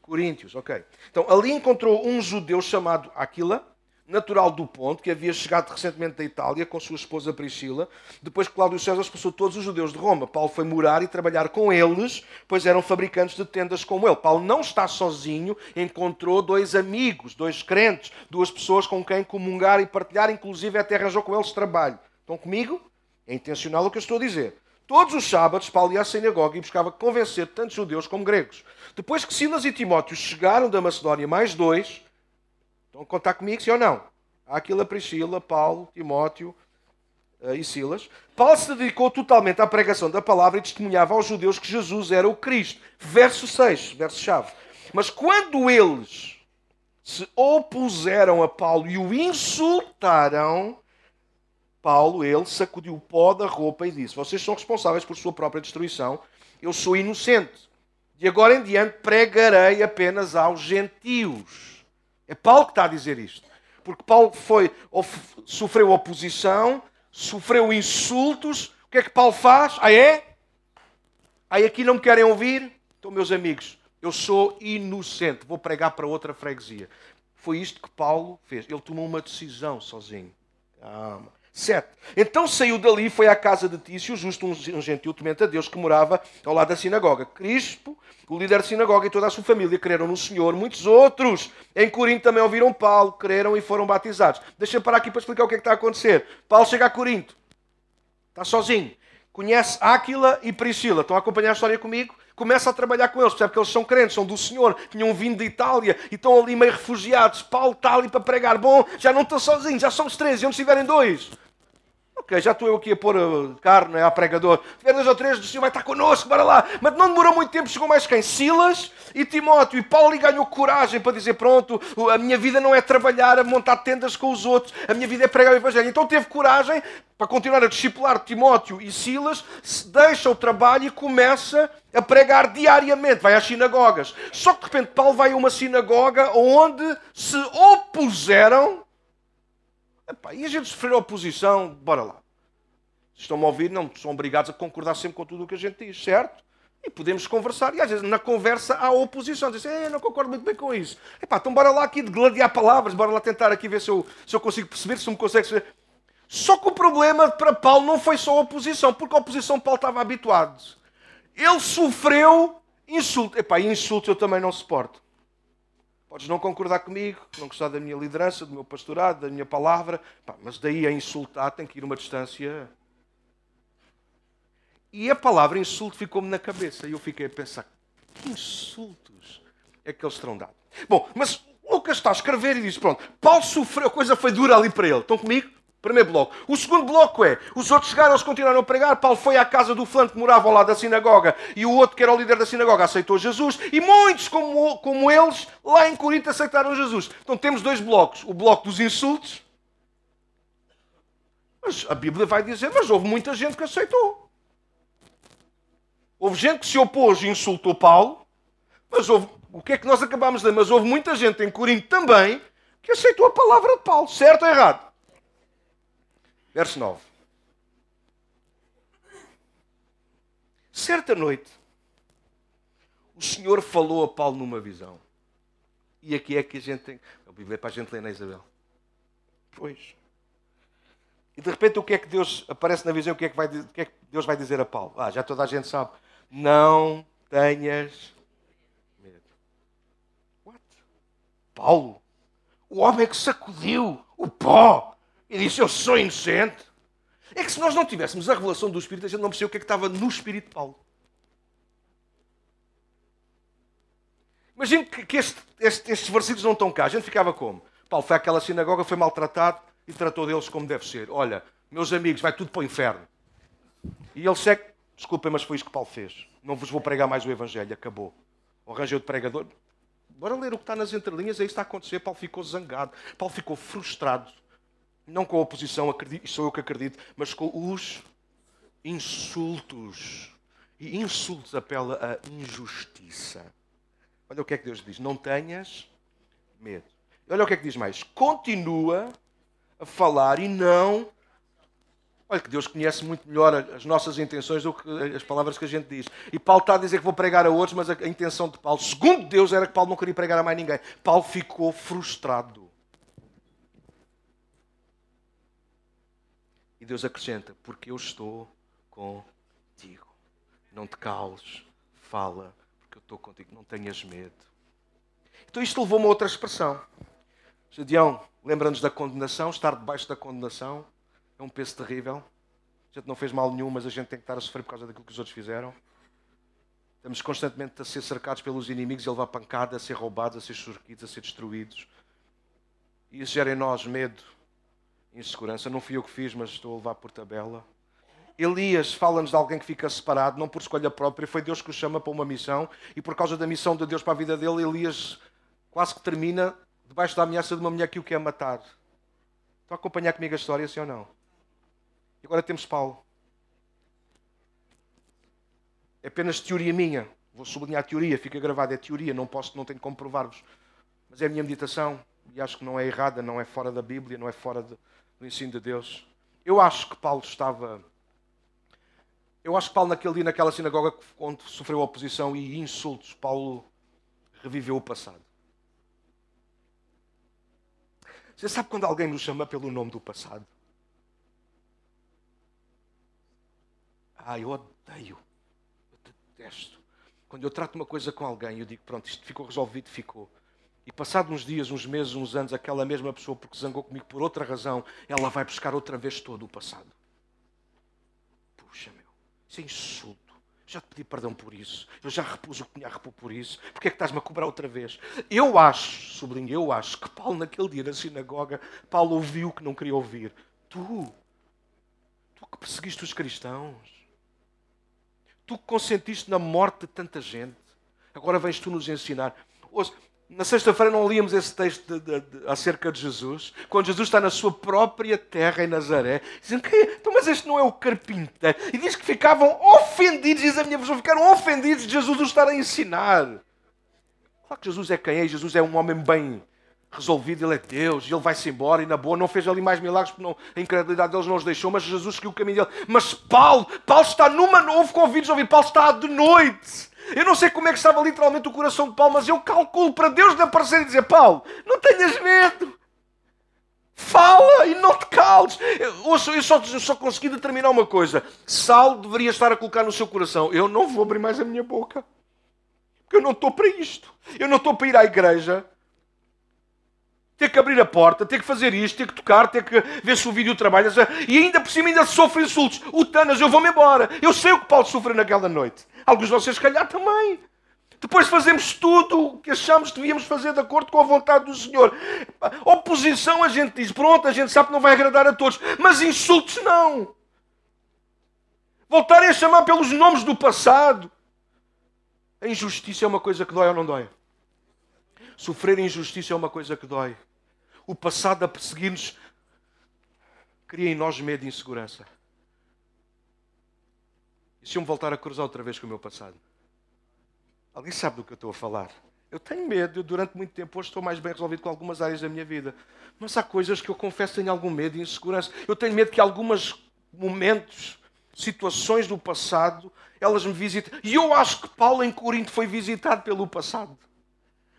Coríntios, ok. Então, ali encontrou um judeu chamado Aquila, natural do Ponto, que havia chegado recentemente da Itália com sua esposa Priscila, depois que Cláudio César expulsou todos os judeus de Roma. Paulo foi morar e trabalhar com eles, pois eram fabricantes de tendas como ele. Paulo não está sozinho, encontrou dois amigos, dois crentes, duas pessoas com quem comungar e partilhar, inclusive até arranjou com eles trabalho. Estão comigo? É intencional o que eu estou a dizer. Todos os sábados, Paulo ia à sinagoga e buscava convencer tanto judeus como gregos. Depois que Silas e Timóteo chegaram da Macedónia, mais dois, estão a contar comigo, sim ou não? Aquila, Priscila, Paulo, Timóteo uh, e Silas. Paulo se dedicou totalmente à pregação da palavra e testemunhava aos judeus que Jesus era o Cristo. Verso 6, verso-chave. Mas quando eles se opuseram a Paulo e o insultaram, Paulo, ele sacudiu o pó da roupa e disse: Vocês são responsáveis por sua própria destruição. Eu sou inocente. De agora em diante pregarei apenas aos gentios. É Paulo que está a dizer isto. Porque Paulo foi, sofreu oposição, sofreu insultos. O que é que Paulo faz? Ah, é? Aí aqui não me querem ouvir? Então, meus amigos, eu sou inocente. Vou pregar para outra freguesia. Foi isto que Paulo fez. Ele tomou uma decisão sozinho. Calma. 7. Então saiu dali foi à casa de Tício, justo um gentil temente a Deus, que morava ao lado da sinagoga. Crispo, o líder da sinagoga e toda a sua família creram no Senhor. Muitos outros em Corinto também ouviram Paulo, creram e foram batizados. Deixa-me parar aqui para explicar o que é que está a acontecer. Paulo chega a Corinto, está sozinho, conhece Áquila e Priscila. Estão a acompanhar a história comigo? Começa a trabalhar com eles, percebe que eles são crentes, são do Senhor, tinham vindo de Itália e estão ali meio refugiados. Paulo está ali para pregar. Bom, já não estão sozinhos, já somos três, e onde estiverem dois. Ok, já estou eu aqui a pôr uh, carne é, a pregador. Tiver dois ou três, o Senhor vai estar connosco, bora lá. Mas não demorou muito tempo, chegou mais quem? Silas e Timóteo. E Paulo ganhou coragem para dizer: Pronto, a minha vida não é trabalhar, a montar tendas com os outros, a minha vida é pregar o Evangelho. Então teve coragem para continuar a discipular Timóteo e Silas, deixa o trabalho e começa a pregar diariamente, vai às sinagogas. Só que de repente Paulo vai a uma sinagoga onde se opuseram Epá, e a gente sofrer oposição, bora lá. Estão-me a ouvir? Não são obrigados a concordar sempre com tudo o que a gente diz, certo? E podemos conversar. E às vezes na conversa há oposição. Dizem, assim, não concordo muito bem com isso. Epá, então bora lá aqui de gladiar palavras, bora lá tentar aqui ver se eu, se eu consigo perceber, se me consegue perceber. Só que o problema para Paulo não foi só a oposição, porque a oposição Paulo estava habituado. Ele sofreu insulto. Epá, insulto eu também não suporto. Podes não concordar comigo, não gostar da minha liderança, do meu pastorado, da minha palavra, pá, mas daí a insultar tem que ir uma distância. E a palavra insulto ficou-me na cabeça e eu fiquei a pensar: que insultos é que eles terão dado? Bom, mas Lucas está a escrever e diz: pronto, Paulo sofreu, a coisa foi dura ali para ele. Estão comigo? Primeiro bloco. O segundo bloco é: os outros chegaram, eles continuaram a pregar. Paulo foi à casa do fulano que morava ao lado da sinagoga e o outro, que era o líder da sinagoga, aceitou Jesus. E muitos, como, como eles, lá em Corinto aceitaram Jesus. Então temos dois blocos: o bloco dos insultos. Mas a Bíblia vai dizer: mas houve muita gente que aceitou. Houve gente que se opôs e insultou Paulo. Mas houve, o que é que nós acabamos de ler? Mas houve muita gente em Corinto também que aceitou a palavra de Paulo. Certo ou errado? Verso 9. Certa noite, O Senhor falou a Paulo numa visão. E aqui é que a gente tem. A Bíblia é para a gente ler na Isabel. Pois. E de repente o que é que Deus aparece na visão? O que é que, vai, o que, é que Deus vai dizer a Paulo? Ah, já toda a gente sabe. Não tenhas medo. What? Paulo, o homem que sacudiu o pó e disse: Eu sou inocente. É que se nós não tivéssemos a revelação do Espírito, a gente não percebeu o que é que estava no Espírito de Paulo. Imagino que, que este, este, estes versículos não estão cá. A gente ficava como? Paulo foi àquela sinagoga, foi maltratado e tratou deles como deve ser. Olha, meus amigos, vai tudo para o inferno. E ele segue. Desculpem, mas foi isso que Paulo fez. Não vos vou pregar mais o Evangelho, acabou. O arranjou de pregador. Bora ler o que está nas entrelinhas, é isso que está a acontecer. Paulo ficou zangado, Paulo ficou frustrado. Não com a oposição, sou eu que acredito, mas com os insultos. E insultos apela a injustiça. Olha o que é que Deus diz: não tenhas medo. Olha o que é que diz mais: continua a falar e não. Olha que Deus conhece muito melhor as nossas intenções do que as palavras que a gente diz. E Paulo está a dizer que vou pregar a outros, mas a intenção de Paulo, segundo Deus, era que Paulo não queria pregar a mais ninguém. Paulo ficou frustrado. E Deus acrescenta: Porque eu estou contigo. Não te cales, fala, porque eu estou contigo, não tenhas medo. Então isto levou-me a outra expressão. Gedeão, lembra-nos da condenação, estar debaixo da condenação é um peso terrível. A gente não fez mal nenhum, mas a gente tem que estar a sofrer por causa daquilo que os outros fizeram. Estamos constantemente a ser cercados pelos inimigos, a levar pancada, a ser roubados, a ser surquidos, a ser destruídos. E isso gera em nós medo, insegurança. Não fui eu que fiz, mas estou a levar por tabela. Elias fala-nos de alguém que fica separado, não por escolha própria, foi Deus que o chama para uma missão, e por causa da missão de Deus para a vida dele, Elias quase que termina debaixo da ameaça de uma mulher que o quer matar. Estão a acompanhar comigo a história, sim ou não? E agora temos Paulo. É apenas teoria minha. Vou sublinhar teoria, fica gravado, é teoria, não posso, não tenho como provar-vos. Mas é a minha meditação, e acho que não é errada, não é fora da Bíblia, não é fora de, do ensino de Deus. Eu acho que Paulo estava eu acho que Paulo, naquele dia, naquela sinagoga, onde sofreu oposição e insultos, Paulo reviveu o passado. Você sabe quando alguém nos chama pelo nome do passado? Ah, eu odeio. Eu detesto. Quando eu trato uma coisa com alguém, eu digo, pronto, isto ficou resolvido, ficou. E passado uns dias, uns meses, uns anos, aquela mesma pessoa, porque zangou comigo por outra razão, ela vai buscar outra vez todo o passado. Puxa, isso é insulto. Já te pedi perdão por isso. Eu já repus o que tinha a repor por isso. Porquê é que estás-me a cobrar outra vez? Eu acho, sublinho, eu acho que Paulo, naquele dia na sinagoga, Paulo ouviu o que não queria ouvir. Tu, tu que perseguiste os cristãos, tu que consentiste na morte de tanta gente, agora vens tu nos ensinar. Ouça, na sexta-feira não líamos esse texto de, de, de, acerca de Jesus, quando Jesus está na sua própria terra em Nazaré, dizendo que, então, mas este não é o carpinteiro. E diz que ficavam ofendidos, diz a minha versão, ficaram ofendidos de Jesus o estar a ensinar. Claro que Jesus é quem é, Jesus é um homem bem resolvido, ele é Deus, e ele vai-se embora, e na boa não fez ali mais milagres, porque não, a incredulidade deles não os deixou, mas Jesus seguiu o caminho dele. Mas Paulo, Paulo está numa, houve convites a ouvir, Paulo está de noite eu não sei como é que estava literalmente o coração de Paulo, mas eu calculo para Deus lhe aparecer e dizer: Paulo, não tenhas medo. Fala e não te cales. Eu, eu, só, eu só consegui determinar uma coisa. Sal deveria estar a colocar no seu coração. Eu não vou abrir mais a minha boca. Porque eu não estou para isto. Eu não estou para ir à igreja ter que abrir a porta, ter que fazer isto, ter que tocar, ter que ver se o vídeo trabalha. E ainda por cima ainda sofre insultos. O Tanas, eu vou-me embora. Eu sei o que Paulo sofreu naquela noite. Alguns de vocês, se calhar, também. Depois fazemos tudo o que achamos que devíamos fazer de acordo com a vontade do Senhor. Oposição, a gente diz, pronto, a gente sabe que não vai agradar a todos. Mas insultos, não. Voltarem a chamar pelos nomes do passado. A injustiça é uma coisa que dói ou não dói? Sofrer injustiça é uma coisa que dói o passado a perseguir-nos, cria em nós medo e insegurança. E se eu me voltar a cruzar outra vez com o meu passado? Alguém sabe do que eu estou a falar? Eu tenho medo, eu durante muito tempo hoje estou mais bem resolvido com algumas áreas da minha vida. Mas há coisas que eu confesso tenho algum medo e insegurança. Eu tenho medo que alguns momentos situações do passado, elas me visitam. E eu acho que Paulo em Corinto foi visitado pelo passado.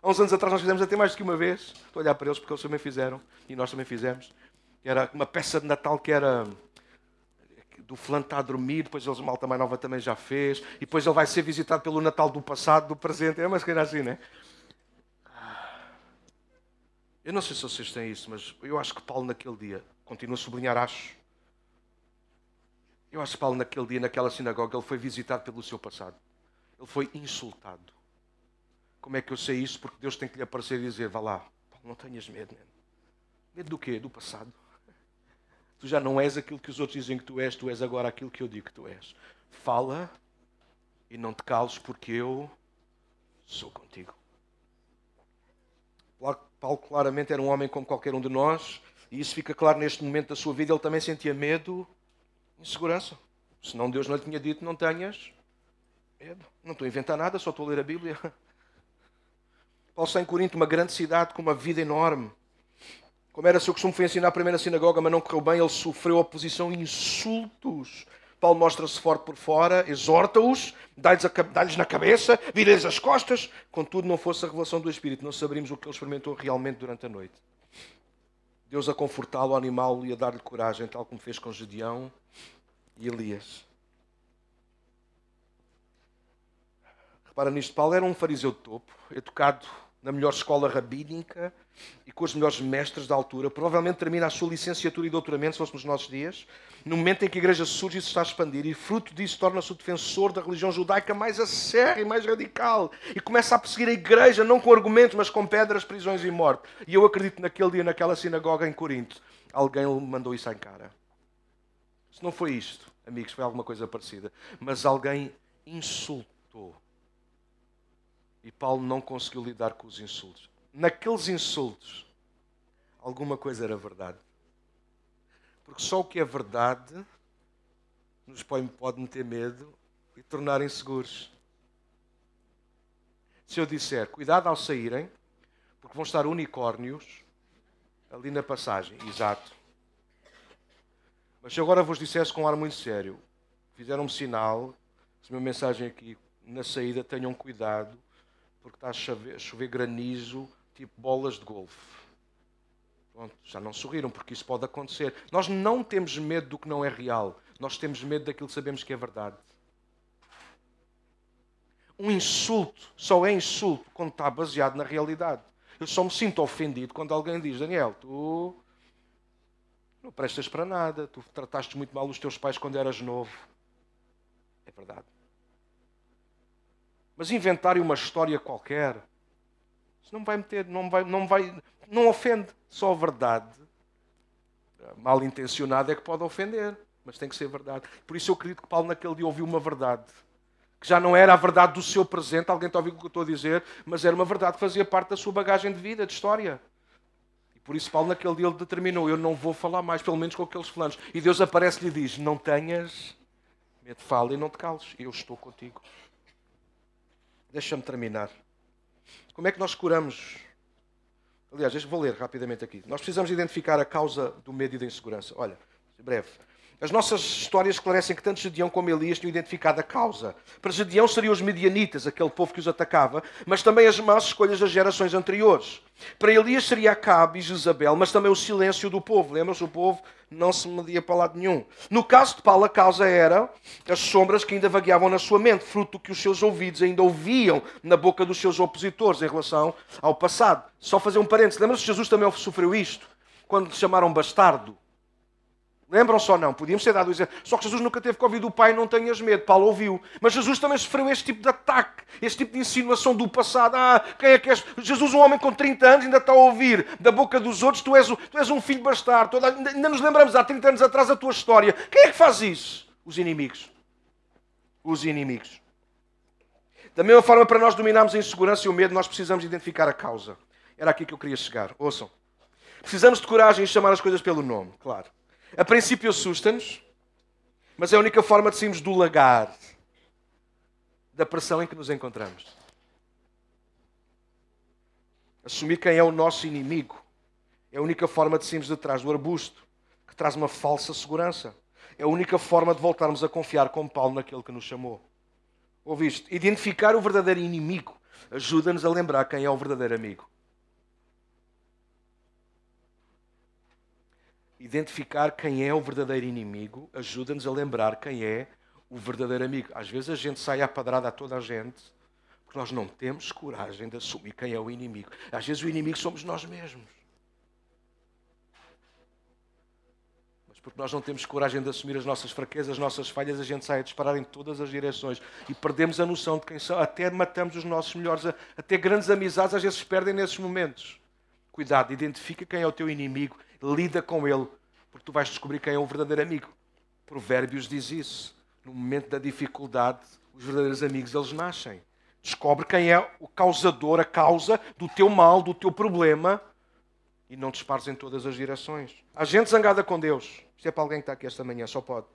Há uns anos atrás nós fizemos até mais do que uma vez. Estou a olhar para eles porque eles também fizeram. E nós também fizemos. Era uma peça de Natal que era do fulano está a dormir, depois eles, malta mais nova também já fez, e depois ele vai ser visitado pelo Natal do passado, do presente. É uma coisa assim, não é? Eu não sei se vocês têm isso, mas eu acho que Paulo naquele dia, continua a sublinhar, acho. Eu acho que Paulo naquele dia, naquela sinagoga, ele foi visitado pelo seu passado. Ele foi insultado. Como é que eu sei isso? Porque Deus tem que lhe aparecer e dizer: vá lá, não tenhas medo. Man. Medo do quê? Do passado. Tu já não és aquilo que os outros dizem que tu és, tu és agora aquilo que eu digo que tu és. Fala e não te cales, porque eu sou contigo. Paulo claramente era um homem como qualquer um de nós, e isso fica claro neste momento da sua vida. Ele também sentia medo, insegurança. Senão Deus não lhe tinha dito: não tenhas medo. Não estou a inventar nada, só estou a ler a Bíblia. Paulo está em Corinto, uma grande cidade com uma vida enorme. Como era seu costume, foi ensinar a primeira sinagoga, mas não correu bem, ele sofreu oposição e insultos. Paulo mostra-se forte por fora, exorta-os, dá-lhes na cabeça, vira-lhes as costas. Contudo, não fosse a revelação do Espírito, não saberíamos o que ele experimentou realmente durante a noite. Deus a confortá-lo, a animá-lo e a dar-lhe coragem, tal como fez com Gedeão e Elias. Nisto, Paulo era um fariseu de topo, educado na melhor escola rabínica e com os melhores mestres da altura. Provavelmente termina a sua licenciatura e doutoramento, se fosse nos nossos dias, no momento em que a igreja surge e se está a expandir, e fruto disso torna-se o defensor da religião judaica mais acérrimo e mais radical, e começa a perseguir a igreja, não com argumentos, mas com pedras, prisões e morte. E eu acredito que naquele dia, naquela sinagoga em Corinto, alguém lhe mandou isso em cara. Se não foi isto, amigos, foi alguma coisa parecida, mas alguém insultou e Paulo não conseguiu lidar com os insultos. Naqueles insultos, alguma coisa era verdade. Porque só o que é verdade nos pode meter medo e tornar inseguros. Se eu disser, cuidado ao saírem, porque vão estar unicórnios ali na passagem, exato. Mas se agora vos dissesse com um ar muito sério, fizeram-me sinal, se minha mensagem aqui na saída, tenham cuidado, porque está a chover, chover granizo, tipo bolas de golfe. Pronto, já não sorriram, porque isso pode acontecer. Nós não temos medo do que não é real. Nós temos medo daquilo que sabemos que é verdade. Um insulto só é insulto quando está baseado na realidade. Eu só me sinto ofendido quando alguém diz: Daniel, tu não prestas para nada, tu trataste muito mal os teus pais quando eras novo. É verdade. Mas inventarem uma história qualquer, isso não vai meter, não vai, não vai, não ofende, só a verdade. Mal intencionada é que pode ofender, mas tem que ser verdade. Por isso eu acredito que Paulo naquele dia ouviu uma verdade. Que já não era a verdade do seu presente, alguém está a ouvir o que eu estou a dizer, mas era uma verdade que fazia parte da sua bagagem de vida, de história. E por isso Paulo naquele dia ele determinou, eu não vou falar mais, pelo menos com aqueles fulanos. E Deus aparece-lhe e diz, não tenhas medo, fala e não te cales, eu estou contigo. Deixa-me terminar. Como é que nós curamos? Aliás, vou ler rapidamente aqui. Nós precisamos identificar a causa do medo e da insegurança. Olha, breve. As nossas histórias esclarecem que tanto Gedeão como Elias tinham identificado a causa. Para Gedeão seriam os medianitas, aquele povo que os atacava, mas também as más escolhas das gerações anteriores. Para Elias seria Acabe e Jezabel, mas também o silêncio do povo. Lembram-se? O povo não se media para lado nenhum. No caso de Paulo, a causa era as sombras que ainda vagueavam na sua mente, fruto do que os seus ouvidos ainda ouviam na boca dos seus opositores em relação ao passado. Só fazer um parênteses. Lembram-se que Jesus também sofreu isto? Quando lhe chamaram bastardo. Lembram-se ou não? Podíamos ter dado exemplo. Só que Jesus nunca teve que ouvir do Pai, não tenhas medo. Paulo ouviu. Mas Jesus também sofreu este tipo de ataque, este tipo de insinuação do passado. Ah, quem é que és? Jesus, um homem com 30 anos, ainda está a ouvir da boca dos outros: tu és, tu és um filho bastardo. Ainda nos lembramos há 30 anos atrás a tua história. Quem é que faz isso? Os inimigos. Os inimigos. Da mesma forma, para nós dominarmos a insegurança e o medo, nós precisamos identificar a causa. Era aqui que eu queria chegar. Ouçam. Precisamos de coragem em chamar as coisas pelo nome, claro. A princípio assusta-nos, mas é a única forma de sairmos do lagar da pressão em que nos encontramos. Assumir quem é o nosso inimigo é a única forma de sairmos de trás do arbusto, que traz uma falsa segurança. É a única forma de voltarmos a confiar como Paulo naquele que nos chamou. Ouviste? Identificar o verdadeiro inimigo ajuda-nos a lembrar quem é o verdadeiro amigo. Identificar quem é o verdadeiro inimigo ajuda-nos a lembrar quem é o verdadeiro amigo. Às vezes a gente sai à padrada a toda a gente porque nós não temos coragem de assumir quem é o inimigo. Às vezes o inimigo somos nós mesmos. Mas porque nós não temos coragem de assumir as nossas fraquezas, as nossas falhas, a gente sai a disparar em todas as direções e perdemos a noção de quem são. Até matamos os nossos melhores, até grandes amizades às vezes perdem nesses momentos. Cuidado, identifica quem é o teu inimigo, lida com ele, porque tu vais descobrir quem é o verdadeiro amigo. Provérbios diz isso. No momento da dificuldade, os verdadeiros amigos eles nascem. Descobre quem é o causador, a causa do teu mal, do teu problema e não dispares em todas as direções. Há gente zangada com Deus. Isto é para alguém que está aqui esta manhã, só pode.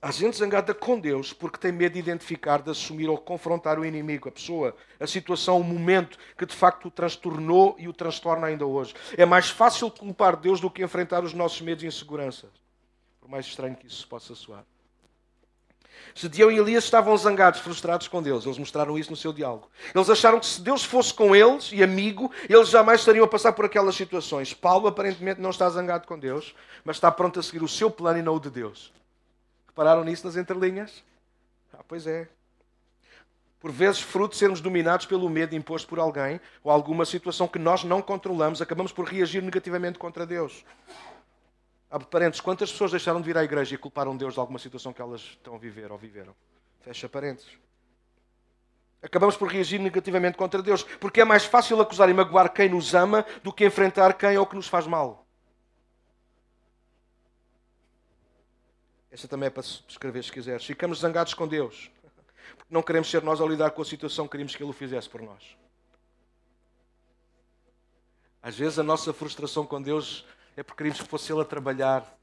Há gente zangada com Deus porque tem medo de identificar, de assumir ou confrontar o inimigo, a pessoa, a situação, o momento que de facto o transtornou e o transtorna ainda hoje. É mais fácil culpar Deus do que enfrentar os nossos medos e inseguranças. Por mais estranho que isso possa soar. Gedeão e Elias estavam zangados, frustrados com Deus. Eles mostraram isso no seu diálogo. Eles acharam que se Deus fosse com eles e amigo, eles jamais estariam a passar por aquelas situações. Paulo aparentemente não está zangado com Deus, mas está pronto a seguir o seu plano e não o de Deus. Repararam nisso nas entrelinhas? Ah, pois é. Por vezes, fruto de sermos dominados pelo medo imposto por alguém ou alguma situação que nós não controlamos, acabamos por reagir negativamente contra Deus. Abre parênteses, quantas pessoas deixaram de vir à igreja e culparam Deus de alguma situação que elas estão a viver ou viveram? Fecha parênteses. Acabamos por reagir negativamente contra Deus, porque é mais fácil acusar e magoar quem nos ama do que enfrentar quem é o que nos faz mal. Essa também é para escrever se quiseres. Ficamos zangados com Deus, porque não queremos ser nós a lidar com a situação, queríamos que Ele o fizesse por nós. Às vezes a nossa frustração com Deus é porque queríamos que fosse Ele a trabalhar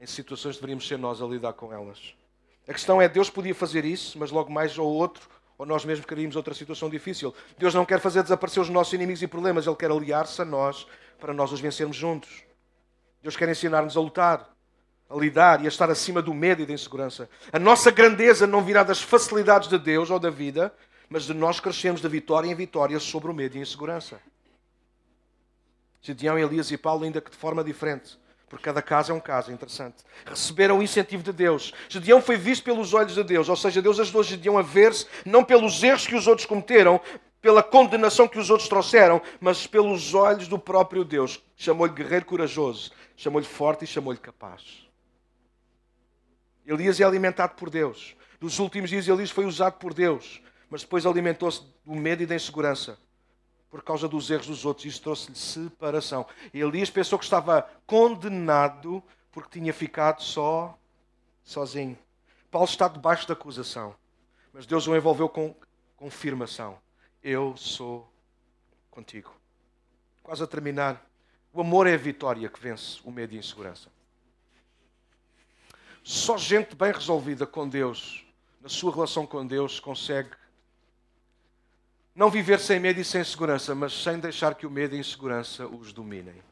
em situações que deveríamos ser nós a lidar com elas. A questão é, Deus podia fazer isso, mas logo mais ou outro, ou nós mesmos queríamos outra situação difícil. Deus não quer fazer desaparecer os nossos inimigos e problemas, Ele quer aliar-se a nós para nós os vencermos juntos. Deus quer ensinar-nos a lutar, a lidar e a estar acima do medo e da insegurança. A nossa grandeza não virá das facilidades de Deus ou da vida, mas de nós crescermos de vitória em vitória sobre o medo e a insegurança. Gideão, Elias e Paulo, ainda que de forma diferente, porque cada caso é um caso interessante. Receberam o incentivo de Deus. Gedeão foi visto pelos olhos de Deus, ou seja, Deus ajudou Gedeão a ver-se não pelos erros que os outros cometeram, pela condenação que os outros trouxeram, mas pelos olhos do próprio Deus. Chamou-lhe guerreiro corajoso, chamou-lhe forte e chamou-lhe capaz. Elias é alimentado por Deus. Nos últimos dias, Elias foi usado por Deus, mas depois alimentou-se do medo e da insegurança por causa dos erros dos outros. Isso trouxe-lhe separação. Elias pensou que estava condenado porque tinha ficado só, sozinho. Paulo está debaixo da acusação, mas Deus o envolveu com confirmação. Eu sou contigo. Quase a terminar. O amor é a vitória que vence o medo e a insegurança. Só gente bem resolvida com Deus, na sua relação com Deus, consegue não viver sem medo e sem segurança, mas sem deixar que o medo e a insegurança os dominem.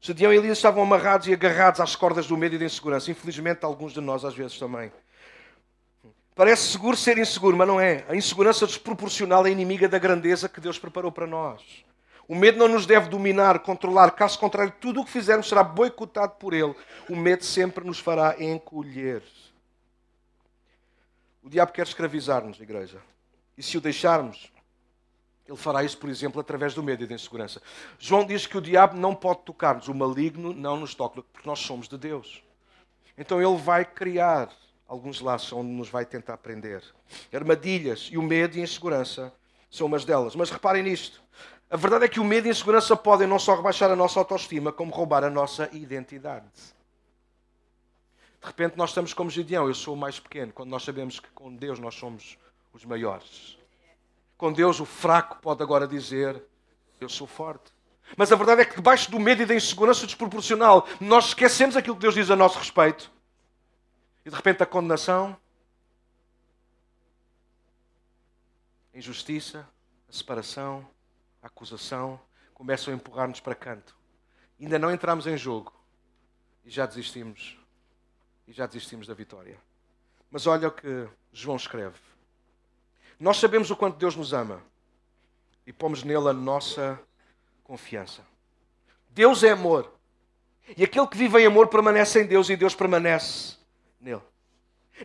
Gedeão e Elias estavam amarrados e agarrados às cordas do medo e da insegurança. Infelizmente, alguns de nós às vezes também. Parece seguro ser inseguro, mas não é. A insegurança desproporcional é inimiga da grandeza que Deus preparou para nós. O medo não nos deve dominar, controlar. Caso contrário, tudo o que fizermos será boicotado por Ele. O medo sempre nos fará encolher. O diabo quer escravizar-nos, igreja. E se o deixarmos, ele fará isso, por exemplo, através do medo e da insegurança. João diz que o diabo não pode tocar-nos, o maligno não nos toca, porque nós somos de Deus. Então ele vai criar alguns laços onde nos vai tentar prender. Armadilhas e o medo e a insegurança são umas delas. Mas reparem nisto. A verdade é que o medo e a insegurança podem não só rebaixar a nossa autoestima, como roubar a nossa identidade. De repente nós estamos como Gideão, eu sou o mais pequeno, quando nós sabemos que com Deus nós somos os maiores. Com Deus, o fraco pode agora dizer: Eu sou forte. Mas a verdade é que, debaixo do medo e da insegurança desproporcional, nós esquecemos aquilo que Deus diz a nosso respeito. E de repente a condenação, a injustiça, a separação, acusação começam a empurrar-nos para canto. Ainda não entramos em jogo e já desistimos. E já desistimos da vitória. Mas olha o que João escreve. Nós sabemos o quanto Deus nos ama e pomos nele a nossa confiança. Deus é amor. E aquele que vive em amor permanece em Deus e Deus permanece nele.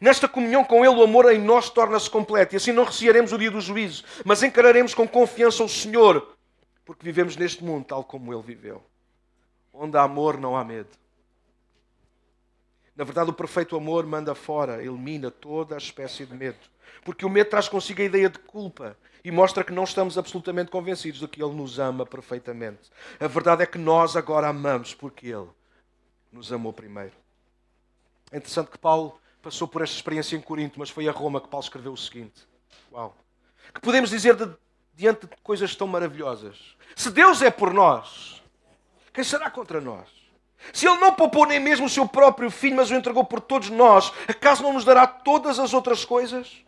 Nesta comunhão com Ele, o amor em nós torna-se completo e assim não recearemos o dia do juízo, mas encararemos com confiança o Senhor, porque vivemos neste mundo tal como Ele viveu. Onde há amor, não há medo. Na verdade, o perfeito amor manda fora, elimina toda a espécie de medo. Porque o medo traz consigo a ideia de culpa e mostra que não estamos absolutamente convencidos de que Ele nos ama perfeitamente. A verdade é que nós agora amamos porque Ele nos amou primeiro. É interessante que Paulo passou por esta experiência em Corinto, mas foi a Roma que Paulo escreveu o seguinte: Uau! Que podemos dizer de, diante de coisas tão maravilhosas? Se Deus é por nós, quem será contra nós? Se Ele não poupou nem mesmo o seu próprio filho, mas o entregou por todos nós, acaso não nos dará todas as outras coisas?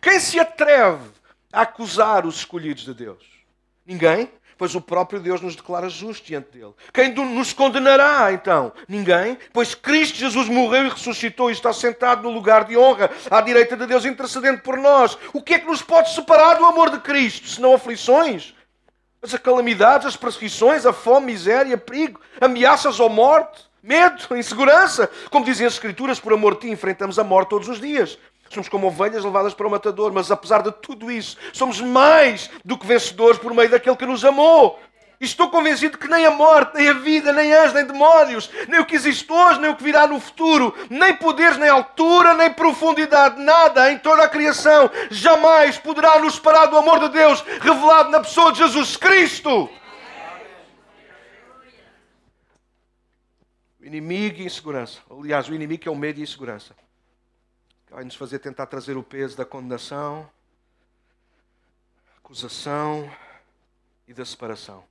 Quem se atreve a acusar os escolhidos de Deus? Ninguém? Pois o próprio Deus nos declara justos diante dele. Quem nos condenará, então? Ninguém, pois Cristo Jesus morreu e ressuscitou e está sentado no lugar de honra, à direita de Deus, intercedendo por nós. O que é que nos pode separar do amor de Cristo, senão aflições? As calamidades, as perseguições, a fome, miséria, perigo, ameaças ou morte, medo, insegurança. Como dizem as Escrituras, por amor de ti enfrentamos a morte todos os dias. Somos como ovelhas levadas para o matador, mas apesar de tudo isso, somos mais do que vencedores por meio daquele que nos amou. E estou convencido que nem a morte, nem a vida, nem anjos, nem demónios, nem o que existe hoje, nem o que virá no futuro, nem poderes, nem altura, nem profundidade, nada em toda a criação jamais poderá nos separar do amor de Deus revelado na pessoa de Jesus Cristo. O inimigo e insegurança. Aliás, o inimigo é o medo e a insegurança vai nos fazer tentar trazer o peso da condenação, acusação e da separação.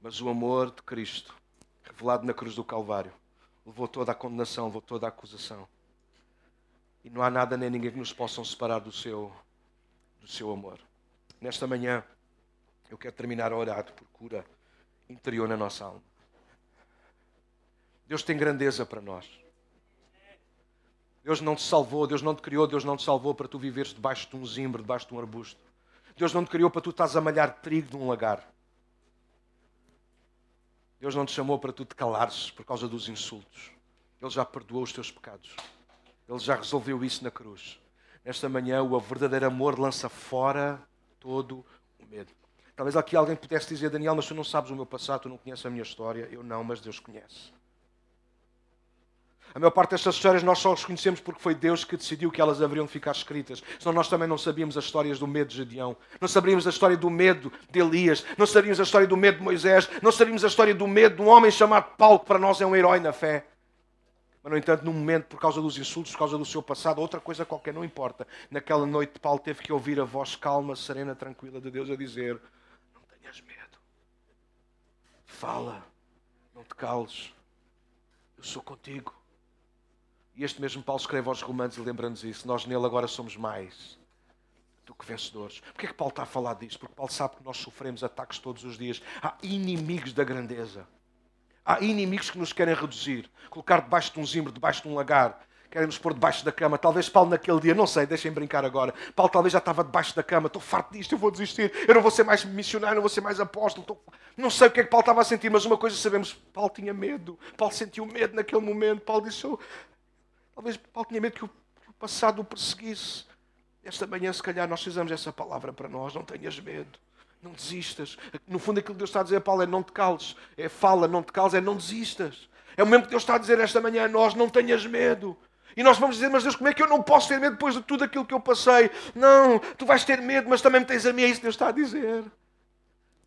Mas o amor de Cristo, revelado na cruz do Calvário, levou toda a condenação, levou toda a acusação. E não há nada nem ninguém que nos possam separar do seu, do seu amor. Nesta manhã, eu quero terminar a orar por cura interior na nossa alma. Deus tem grandeza para nós. Deus não te salvou, Deus não te criou, Deus não te salvou para tu viveres debaixo de um zimbro, debaixo de um arbusto. Deus não te criou para tu estás a malhar trigo de um lagar. Deus não te chamou para tu te calares por causa dos insultos. Ele já perdoou os teus pecados. Ele já resolveu isso na cruz. Nesta manhã, o verdadeiro amor lança fora todo o medo. Talvez aqui alguém pudesse dizer, Daniel, mas tu não sabes o meu passado, tu não conheces a minha história. Eu não, mas Deus conhece. A maior parte destas histórias nós só as conhecemos porque foi Deus que decidiu que elas haveriam de ficar escritas. Senão nós também não sabíamos as histórias do medo de Gedeão. Não sabíamos a história do medo de Elias. Não sabíamos a história do medo de Moisés. Não sabíamos a história do medo de um homem chamado Paulo, que para nós é um herói na fé. Mas, no entanto, num momento, por causa dos insultos, por causa do seu passado, outra coisa qualquer, não importa. Naquela noite, Paulo teve que ouvir a voz calma, serena, tranquila de Deus a dizer: Não tenhas medo. Fala. Não te cales. Eu sou contigo. E este mesmo Paulo escreve aos Romanos e lembra-nos isso. Nós nele agora somos mais do que vencedores. Porquê é que Paulo está a falar disto? Porque Paulo sabe que nós sofremos ataques todos os dias. Há inimigos da grandeza. Há inimigos que nos querem reduzir, colocar debaixo de um zimbro, debaixo de um lagar, querem nos pôr debaixo da cama. Talvez Paulo naquele dia, não sei, deixem brincar agora. Paulo talvez já estava debaixo da cama, estou farto disto, eu vou desistir, eu não vou ser mais missionário, não vou ser mais apóstolo. Estou... Não sei o que é que Paulo estava a sentir, mas uma coisa sabemos: Paulo tinha medo. Paulo sentiu medo naquele momento. Paulo disse: Talvez Paulo tinha medo que o, passado o perseguisse. Esta manhã, se calhar, nós fizemos essa palavra para nós. Não tenhas medo. Não desistas. No fundo, aquilo que Deus está a dizer a Paulo é não te cales. É fala, não te cales, é não desistas. É o mesmo que Deus está a dizer esta manhã a nós: não tenhas medo. E nós vamos dizer, mas Deus, como é que eu não posso ter medo depois de tudo aquilo que eu passei? Não, tu vais ter medo, mas também me tens a mim. É isso que Deus está a dizer.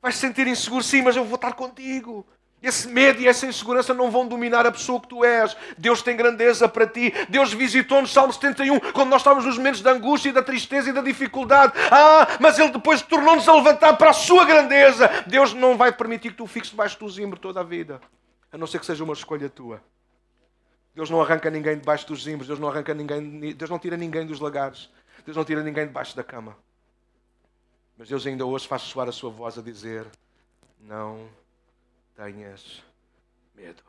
Vais sentir inseguro, sim, mas eu vou estar contigo. Esse medo e essa insegurança não vão dominar a pessoa que tu és. Deus tem grandeza para ti. Deus visitou-nos, Salmo 71, quando nós estávamos nos momentos da angústia, e da tristeza e da dificuldade. Ah, mas Ele depois tornou-nos a levantar para a sua grandeza. Deus não vai permitir que tu fiques debaixo do zimbro toda a vida, a não ser que seja uma escolha tua. Deus não arranca ninguém debaixo dos zimbros, Deus não arranca ninguém, Deus não tira ninguém dos lagares, Deus não tira ninguém debaixo da cama. Mas Deus ainda hoje faz soar a sua voz a dizer: Não tenhas medo.